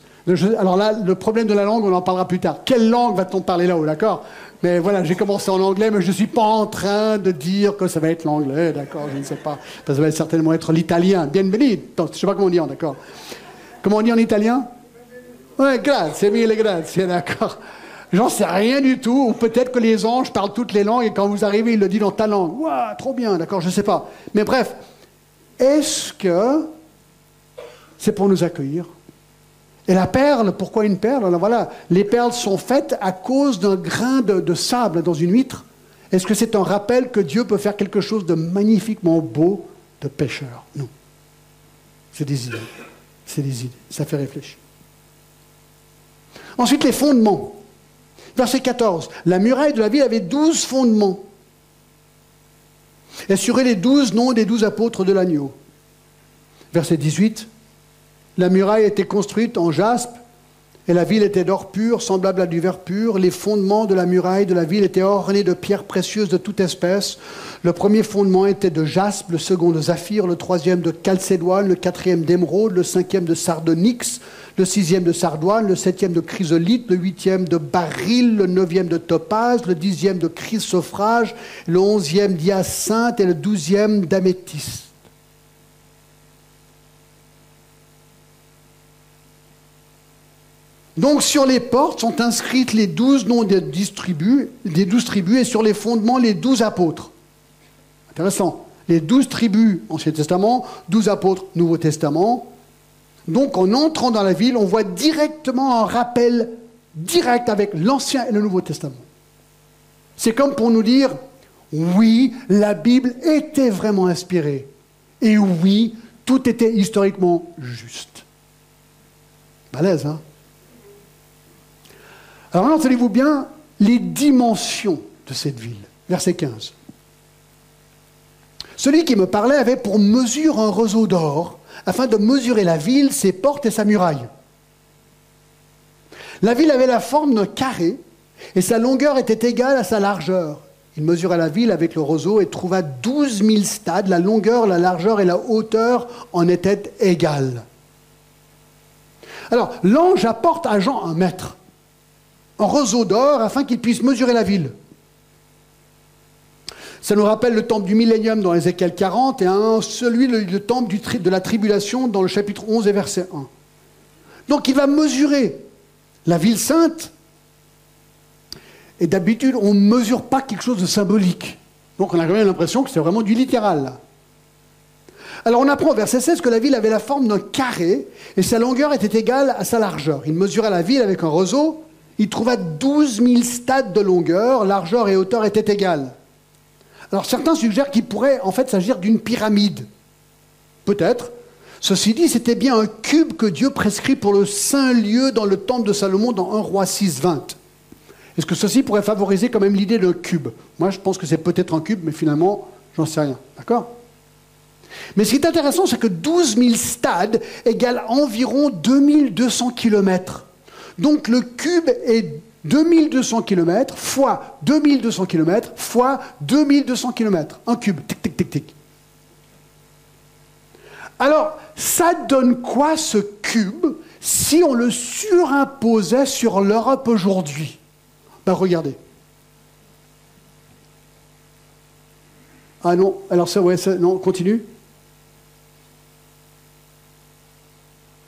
alors là, le problème de la langue, on en parlera plus tard. Quelle langue va-t-on parler là-haut, d'accord Mais voilà, j'ai commencé en anglais, mais je ne suis pas en train de dire que ça va être l'anglais, d'accord Je ne sais pas. Ça va certainement être l'italien. Bienvenue. Je ne sais pas comment on dit, d'accord Comment on dit en italien? Ouais, grazie, mille grazie, d'accord. J'en sais rien du tout. Ou peut-être que les anges parlent toutes les langues et quand vous arrivez, ils le disent dans ta langue. Waouh, trop bien, d'accord, je ne sais pas. Mais bref, est-ce que c'est pour nous accueillir? Et la perle, pourquoi une perle? Alors voilà, les perles sont faites à cause d'un grain de, sable dans une huître. Est-ce que c'est un rappel que Dieu peut faire quelque chose de magnifiquement beau de pêcheur? Non. C'est des idées. C'est des idées. Ça fait réfléchir. Ensuite, les fondements. Verset 14. La muraille de la ville avait douze fondements. Et sur les douze noms des douze apôtres de l'agneau. Verset 18. La muraille était construite en jaspe, Et la ville était d'or pur, semblable à du verre pur. Les fondements de la muraille de la ville étaient ornés de pierres précieuses de toute espèce. Le premier fondement était de jaspe, le second de zaphir, le troisième de calcédoine, le quatrième d'émeraude, le cinquième de sardonyx, le sixième de sardoine, le septième de chrysolite, le huitième de baryl, le neuvième de topaz, le dixième de chrysophrage, le onzième d'hyacinthe et le douzième d'améthyste. Donc sur les portes sont inscrites les douze noms des des douze tribus et sur les fondements les douze apôtres. Intéressant. Les douze tribus Ancien Testament, douze apôtres Nouveau Testament. Donc en entrant dans la ville, on voit directement un rappel direct avec l'Ancien et le Nouveau Testament. C'est comme pour nous dire, oui, la Bible était vraiment inspirée. Et oui, tout était historiquement juste. Balèze, hein? Alors entendez-vous bien les dimensions de cette ville. Verset 15. Celui qui me parlait avait pour mesure un roseau d'or, afin de mesurer la ville, ses portes et sa muraille. La ville avait la forme d'un carré, et sa longueur était égale à sa largeur. Il mesura la ville avec le roseau et trouva douze mille stades. La longueur, la largeur et la hauteur en étaient égales. Alors, l'ange apporte à Jean un mètre un roseau d'or afin qu'il puisse mesurer la ville. Ça nous rappelle le temple du millénium dans Ézéchiel 40 et celui, le, temple de la tribulation dans le chapitre 11 et verset 1. Donc il va mesurer la ville sainte. Et d'habitude, on ne mesure pas quelque chose de symbolique. Donc on a quand même l'impression que c'est vraiment du littéral. Alors on apprend au verset 16 que la ville avait la forme d'un carré et sa longueur était égale à sa largeur. Il mesura la ville avec un roseau il trouva 12 000 stades de longueur, largeur et hauteur étaient égales. Alors certains suggèrent qu'il pourrait en fait s'agir d'une pyramide. Peut-être. Ceci dit, c'était bien un cube que Dieu prescrit pour le saint lieu dans le temple de Salomon dans 1 roi 6, 20. Est-ce que ceci pourrait favoriser quand même l'idée d'un cube? Moi, je pense que c'est peut-être un cube, mais finalement, j'en sais rien. D'accord? Mais ce qui est intéressant, c'est que 12 000 stades égale environ 2200 kilomètres. Donc le cube est 2200 km fois 2200 km fois 2200 km. Un cube. Tic, tic, tic, tic. Alors, ça donne quoi ce cube si on le surimposait sur l'Europe aujourd'hui? Ben regardez. Ah non, alors ça, ouais, ça, non, continue.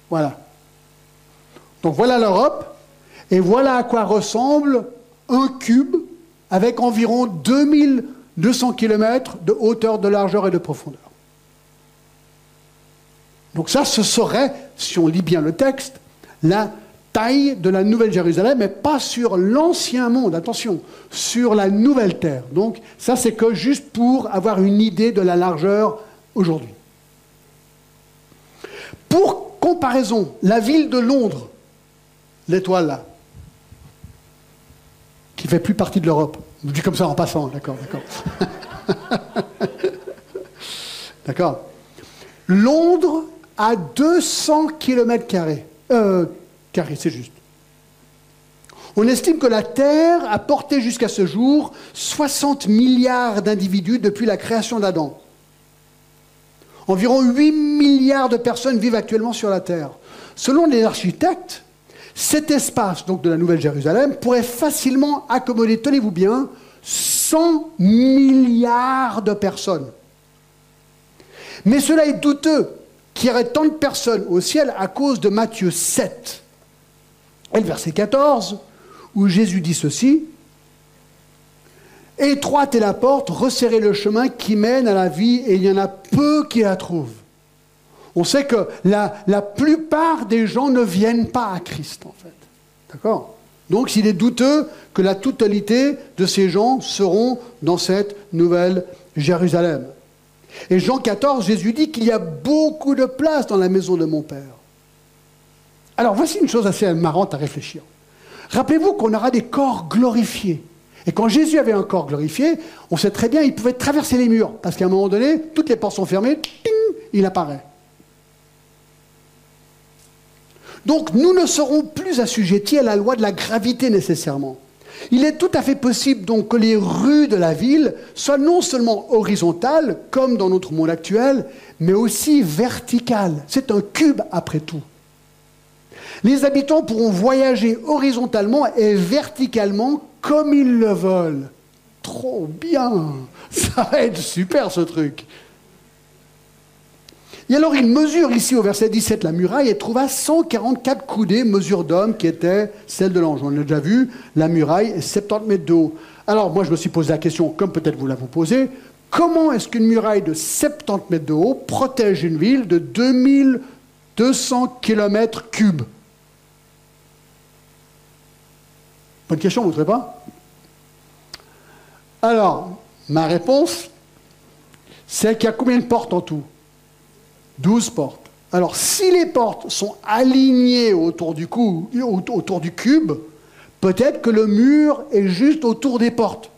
Voilà. Donc voilà l'Europe, et voilà à quoi ressemble un cube avec environ 2200 km de hauteur, de largeur et de profondeur. Donc ça, ce serait, si on lit bien le texte, la taille de la Nouvelle Jérusalem, mais pas sur l'ancien monde, attention, sur la nouvelle terre. Donc ça, c'est que juste pour avoir une idée de la largeur aujourd'hui. Pour comparaison, la ville de Londres, l'étoile là, qui ne fait plus partie de l'Europe. Je dis comme ça en passant, d'accord, d'accord. d'accord. Londres a 200 km carrés. Euh, carrés, c'est juste. On estime que la Terre a porté jusqu'à ce jour 60 milliards d'individus depuis la création d'Adam. Environ 8 milliards de personnes vivent actuellement sur la Terre. Selon les architectes, cet espace donc de la Nouvelle Jérusalem pourrait facilement accommoder, tenez-vous bien, 100 milliards de personnes. Mais cela est douteux qu'il y aurait tant de personnes au ciel à cause de Matthieu 7. Et le verset 14, où Jésus dit ceci, Étroite est la porte, resserrez le chemin qui mène à la vie, et il y en a peu qui la trouvent. On sait que la, plupart des gens ne viennent pas à Christ, en fait. D'accord? Donc, il est douteux que la totalité de ces gens seront dans cette nouvelle Jérusalem. Et Jean 14, Jésus dit qu'il y a beaucoup de place dans la maison de mon Père. Alors, voici une chose assez marrante à réfléchir. Rappelez-vous qu'on aura des corps glorifiés. Et quand Jésus avait un corps glorifié, on sait très bien qu'il pouvait traverser les murs. Parce qu'à un moment donné, toutes les portes sont fermées, il apparaît. Donc nous ne serons plus assujettis à la loi de la gravité nécessairement. Il est tout à fait possible donc que les rues de la ville soient non seulement horizontales, comme dans notre monde actuel, mais aussi verticales. C'est un cube après tout. Les habitants pourront voyager horizontalement et verticalement comme ils le veulent. Trop bien Ça va être super ce truc. Et alors il mesure ici au verset 17 la muraille et trouva 144 coudées, mesure d'homme, qui était celle de l'ange. On a déjà vu, la muraille est 70 mètres de haut. Alors moi je me suis posé la question, comme peut-être vous l'avez posée, comment est-ce qu'une muraille de 70 mètres de haut protège une ville de 2200 km cubes? Bonne question, vous ne trouvez pas? Alors, ma réponse, c'est qu'il y a combien de portes en tout? 12 portes. Alors, si les portes sont alignées autour du, cube, peut-être que le mur est juste autour des portes.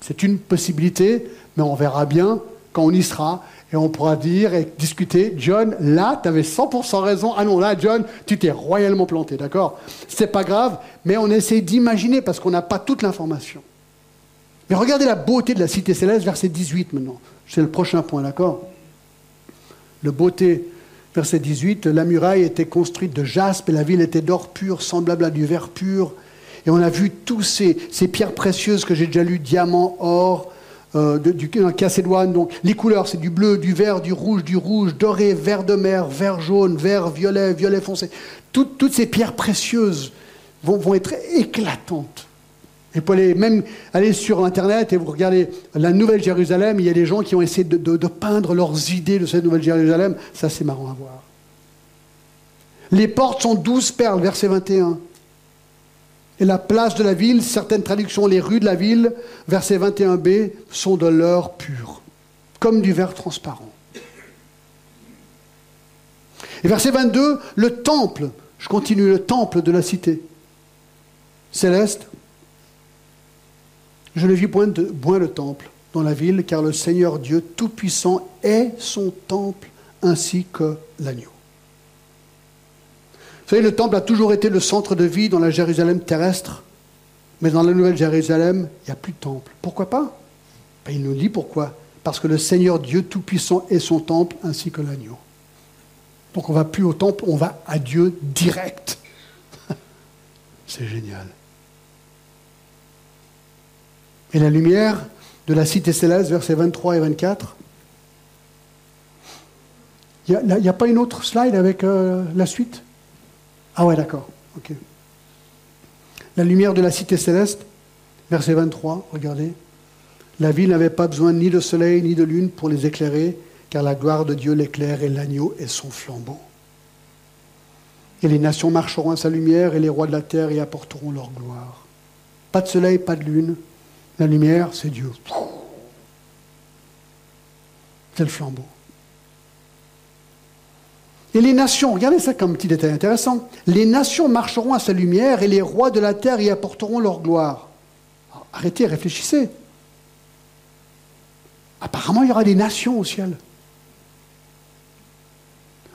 C'est une possibilité, mais on verra bien quand on y sera. Et on pourra dire et discuter, John, là, tu avais 100% raison. Ah non, là, John, tu t'es royalement planté, d'accord? C'est pas grave, mais on essaie d'imaginer parce qu'on n'a pas toute l'information. Mais regardez la beauté de la cité céleste, verset 18 maintenant. C'est le prochain point, d'accord? Le beauté, verset 18, la muraille était construite de jaspe et la ville était d'or pur, semblable à du verre pur. Et on a vu tous ces, pierres précieuses que j'ai déjà lues, diamants, or, euh, du Cacédoine. Donc les couleurs, c'est du bleu, du vert, du rouge, du rouge, doré, vert de mer, vert jaune, vert violet, violet foncé. toutes ces pierres précieuses vont être éclatantes. Et vous pouvez même aller sur Internet et vous regardez la Nouvelle Jérusalem, il y a des gens qui ont essayé de, peindre leurs idées de cette Nouvelle Jérusalem. Ça, c'est marrant à voir. Les portes sont douze perles, verset 21. Et la place de la ville, certaines traductions, les rues de la ville, verset 21b, sont de l'or pur, comme du verre transparent. Et verset 22, le temple, je continue, le temple de la cité céleste, je ne vis point, le temple dans la ville, car le Seigneur Dieu Tout-Puissant est son temple ainsi que l'agneau. Vous savez, le temple a toujours été le centre de vie dans la Jérusalem terrestre, mais dans la Nouvelle Jérusalem, il n'y a plus de temple. Pourquoi pas? Ben, Il nous dit pourquoi. Parce que le Seigneur Dieu Tout-Puissant est son temple ainsi que l'agneau. Donc on ne va plus au temple, on va à Dieu direct. C'est génial. Et la lumière de la cité céleste, versets 23 et 24. Il n'y a, pas une autre slide avec euh, la suite? Ah ouais, d'accord. La lumière de la cité céleste, verset 23, regardez. La ville n'avait pas besoin ni de soleil ni de lune pour les éclairer, car la gloire de Dieu l'éclaire et l'agneau est son flambeau. Et les nations marcheront à sa lumière et les rois de la terre y apporteront leur gloire. Pas de soleil, pas de lune, la lumière, c'est Dieu. C'est le flambeau. Et les nations, regardez ça comme petit détail intéressant, les nations marcheront à sa lumière et les rois de la terre y apporteront leur gloire. arrêtez, réfléchissez. Apparemment, il y aura des nations au ciel.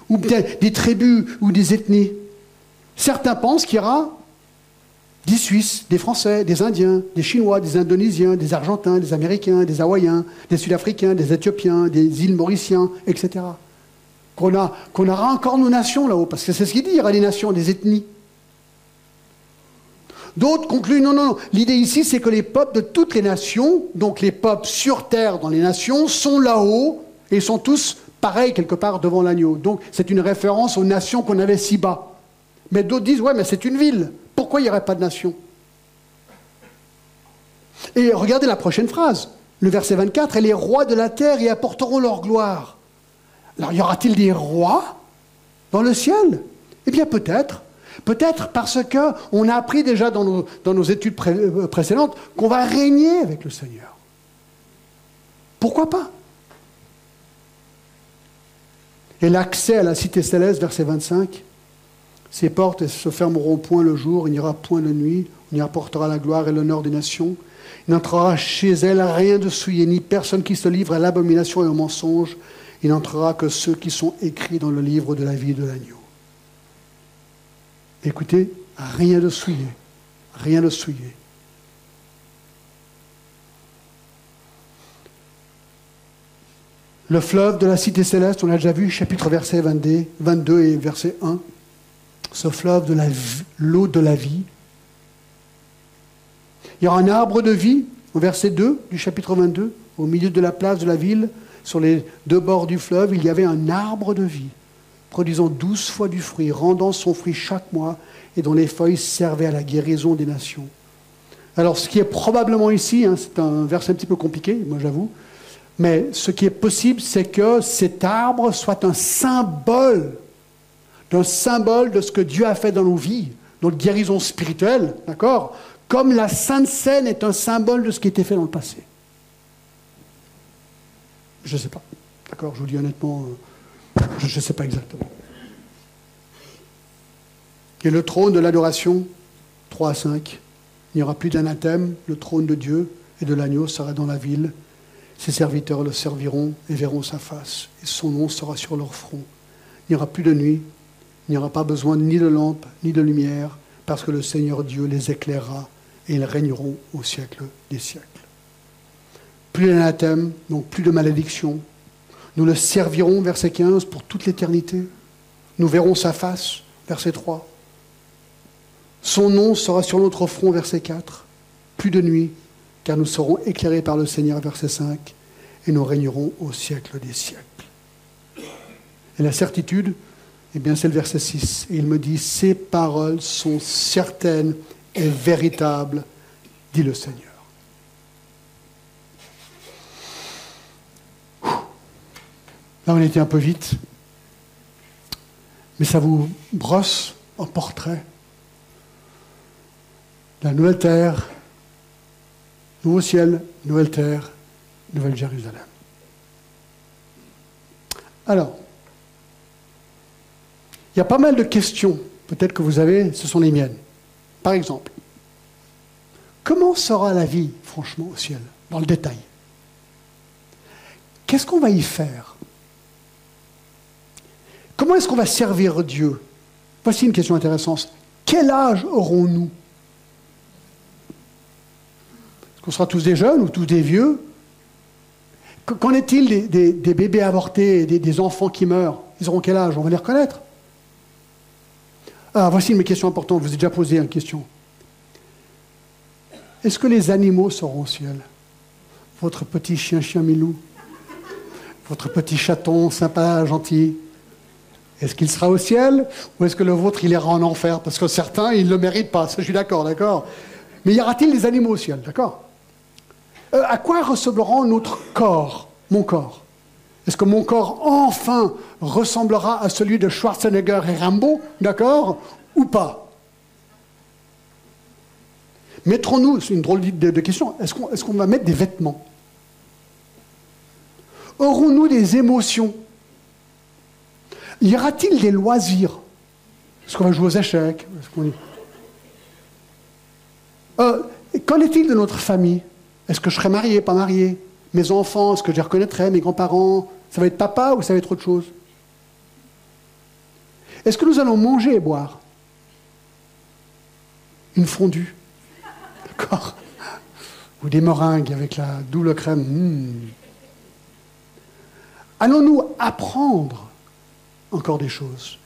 Ou peut-être des tribus ou des ethnies. Certains pensent qu'il y aura des Suisses, des Français, des Indiens, des Chinois, des Indonésiens, des Argentins, des Américains, des Hawaïens, des Sud-Africains, des Éthiopiens, des îles Mauriciens, etc. Qu'on aura encore nos nations là-haut, parce que c'est ce qu'il dit, il y aura des nations, des ethnies. D'autres concluent, non, non, non. L'idée ici, c'est que les peuples de toutes les nations, donc les peuples sur terre dans les nations, sont là-haut et sont tous pareils quelque part devant l'agneau. Donc c'est une référence aux nations qu'on avait si bas. Mais d'autres disent, ouais, mais c'est une ville. Pourquoi il n'y aurait pas de nation? Et regardez la prochaine phrase, le verset 24, et les rois de la terre y apporteront leur gloire. Alors y aura-t-il des rois dans le ciel? Eh bien peut-être. Peut-être parce qu'on a appris déjà dans nos, études euh, précédentes qu'on va régner avec le Seigneur. Pourquoi pas? Et l'accès à la cité céleste, verset 25, ses portes se fermeront point le jour, il n'y aura point de nuit, on y apportera la gloire et l'honneur des nations. Il n'entrera chez elle rien de souillé, ni personne qui se livre à l'abomination et au mensonge. Il n'entrera que ceux qui sont écrits dans le livre de la vie de l'agneau. Écoutez, rien de souillé, rien de souillé. Le fleuve de la cité céleste, on l'a déjà vu, chapitre verset 22 et verset 1. Ce fleuve de l'eau de la vie. Il y aura un arbre de vie, au verset 2 du chapitre 22, au milieu de la place de la ville, sur les deux bords du fleuve, il y avait un arbre de vie, produisant douze fois du fruit, rendant son fruit chaque mois, et dont les feuilles servaient à la guérison des nations. Alors, ce qui est probablement ici, hein, c'est un verset un petit peu compliqué, moi j'avoue, mais ce qui est possible, c'est que cet arbre soit un symbole, d'un symbole de ce que Dieu a fait dans nos vies, notre guérison spirituelle, d'accord? Comme la Sainte Seine est un symbole de ce qui été fait dans le passé. Je ne sais pas. D'accord? Je vous dis honnêtement, euh, je ne sais pas exactement. Et le trône de l'adoration, 3 à 5, il n'y aura plus d'anathème, le trône de Dieu et de l'agneau sera dans la ville. Ses serviteurs le serviront et verront sa face, et son nom sera sur leur front. Il n'y aura plus de nuit, il n'y aura pas besoin ni de lampe, ni de lumière, parce que le Seigneur Dieu les éclairera, et ils régneront au siècle des siècles plus d'anathème, donc plus de malédiction. Nous le servirons, verset 15, pour toute l'éternité. Nous verrons sa face, verset 3. Son nom sera sur notre front, verset 4. Plus de nuit, car nous serons éclairés par le Seigneur, verset 5, et nous régnerons au siècle des siècles. Et la certitude, eh bien, c'est le verset 6. Et il me dit, ces paroles sont certaines et véritables, dit le Seigneur. Là, on était un peu vite. Mais ça vous brosse un portrait. La nouvelle terre, nouveau ciel, nouvelle terre, nouvelle Jérusalem. Alors, il y a pas mal de questions, peut-être que vous avez, ce sont les miennes. Par exemple, comment sera la vie, franchement, au ciel, dans le détail? Qu'est-ce qu'on va y faire? Comment est-ce qu'on va servir Dieu? Voici une question intéressante. Quel âge aurons-nous? Est-ce qu'on sera tous des jeunes ou tous des vieux? Qu'en est-il des, bébés avortés, des, enfants qui meurent? Ils auront quel âge? On va les reconnaître. Ah, voici une mes questions importantes. Je vous ai déjà posé une question. Est-ce que les animaux seront au ciel? Votre petit chien-chien Milou? Votre petit chaton sympa, gentil? Est-ce qu'il sera au ciel? Ou est-ce que le vôtre, il ira en enfer? Parce que certains, ils ne le méritent pas. Ça, je suis d'accord, d'accord? Mais y aura-t-il des animaux au ciel D'accord? Euh, À quoi ressemblera notre corps, mon corps? Est-ce que mon corps, enfin, ressemblera à celui de Schwarzenegger et Rambo D'accord Ou pas? Mettrons-nous, c'est une drôle de, question, est-ce qu'on va mettre des vêtements? Aurons-nous des émotions? Y aura-t-il des loisirs? Est-ce qu'on va jouer aux échecs? Euh, Qu'en est-il de notre famille? Est-ce que je serai marié, pas marié? Mes enfants, est-ce que je les reconnaîtrai Mes grands-parents Ça va être papa ou ça va être autre chose? Est-ce que nous allons manger et boire? Une fondue. D'accord. Ou des meringues avec la double crème. Hmm. Allons-nous apprendre encore des choses?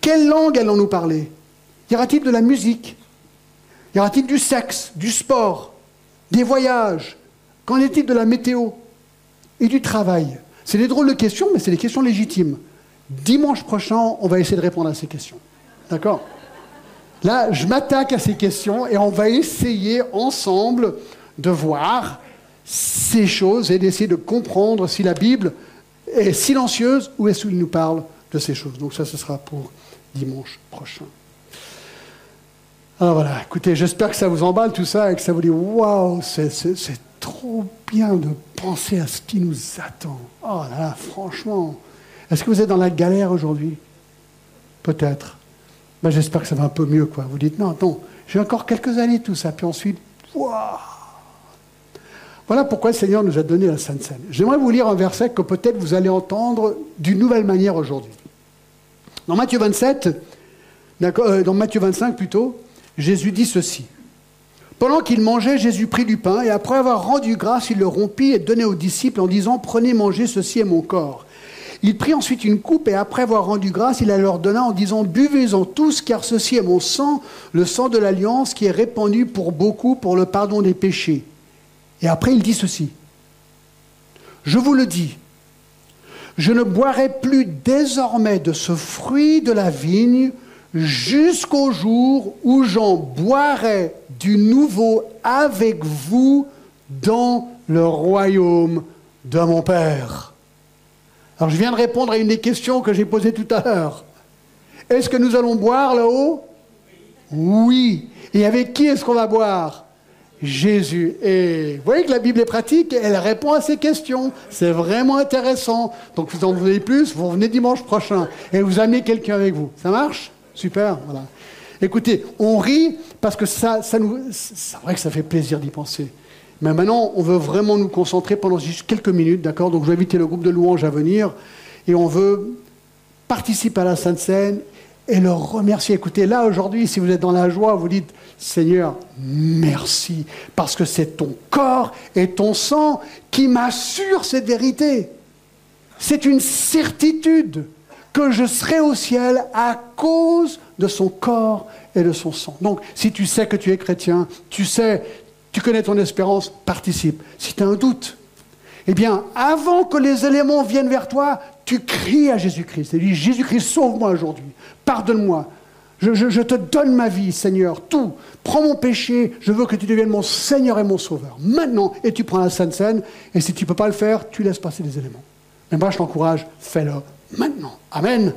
Quelle langue allons-nous parler? Y aura-t-il de la musique? Y aura-t-il du sexe, du sport, des voyages? Qu'en est-il de la météo et du travail? C'est des drôles de questions, mais c'est des questions légitimes. Dimanche prochain, on va essayer de répondre à ces questions. D'accord? Là, je m'attaque à ces questions et on va essayer ensemble de voir ces choses et d'essayer de comprendre si la Bible est silencieuse ou est-ce qu'il nous parle de ces choses. Donc ça, ce sera pour dimanche prochain. Alors voilà, écoutez, j'espère que ça vous emballe tout ça et que ça vous dit waouh, c'est trop bien de penser à ce qui nous attend. Oh là là, franchement. Est-ce que vous êtes dans la galère aujourd'hui? Peut-être. Ben, j'espère que ça va un peu mieux, quoi. Vous dites non, non, j'ai encore quelques années tout ça, puis ensuite, voilà pourquoi le Seigneur nous a donné la Sainte Seine. J'aimerais vous lire un verset que peut-être vous allez entendre d'une nouvelle manière aujourd'hui. Dans Matthieu 27, euh, dans Matthieu 25 plutôt, Jésus dit ceci. Pendant qu'il mangeait, Jésus prit du pain et après avoir rendu grâce, il le rompit et donnait aux disciples en disant Prenez, mangez, ceci est mon corps. Il prit ensuite une coupe et après avoir rendu grâce, il la leur donna en disant Buvez-en tous, car ceci est mon sang, le sang de l'alliance qui est répandu pour beaucoup pour le pardon des péchés. Et après, il dit ceci Je vous le dis, je ne boirai plus désormais de ce fruit de la vigne jusqu'au jour où j'en boirai du nouveau avec vous dans le royaume de mon Père. Alors je viens de répondre à une des questions que j'ai posées tout à l'heure. Est-ce que nous allons boire là-haut? Oui. Et avec qui est-ce qu'on va boire? Jésus. Et vous voyez que la Bible est pratique, elle répond à ces questions. C'est vraiment intéressant. Donc vous en voulez plus, vous revenez dimanche prochain et vous amenez quelqu'un avec vous. Ça marche? Super, voilà. Écoutez, on rit parce que ça, nous, c'est vrai que ça fait plaisir d'y penser. Mais maintenant, on veut vraiment nous concentrer pendant juste quelques minutes, d'accord? Donc je vais inviter le groupe de louanges à venir et on veut participer à la Sainte Seine et le remercier. Écoutez, là aujourd'hui, si vous êtes dans la joie, vous dites Seigneur, merci, parce que c'est ton corps et ton sang qui m'assurent cette vérité. C'est une certitude que je serai au ciel à cause de son corps et de son sang. Donc, si tu sais que tu es chrétien, tu sais, tu connais ton espérance, participe. Si tu as un doute, eh bien, avant que les éléments viennent vers toi, tu cries à Jésus-Christ et dis Jésus-Christ, sauve-moi aujourd'hui, pardonne-moi. Je, te donne ma vie, Seigneur, tout. Prends mon péché, je veux que tu deviennes mon Seigneur et mon Sauveur. Maintenant, et tu prends la Sainte Seine, et si tu ne peux pas le faire, tu laisses passer les éléments. Mais moi, je t'encourage, fais-le maintenant. Amen.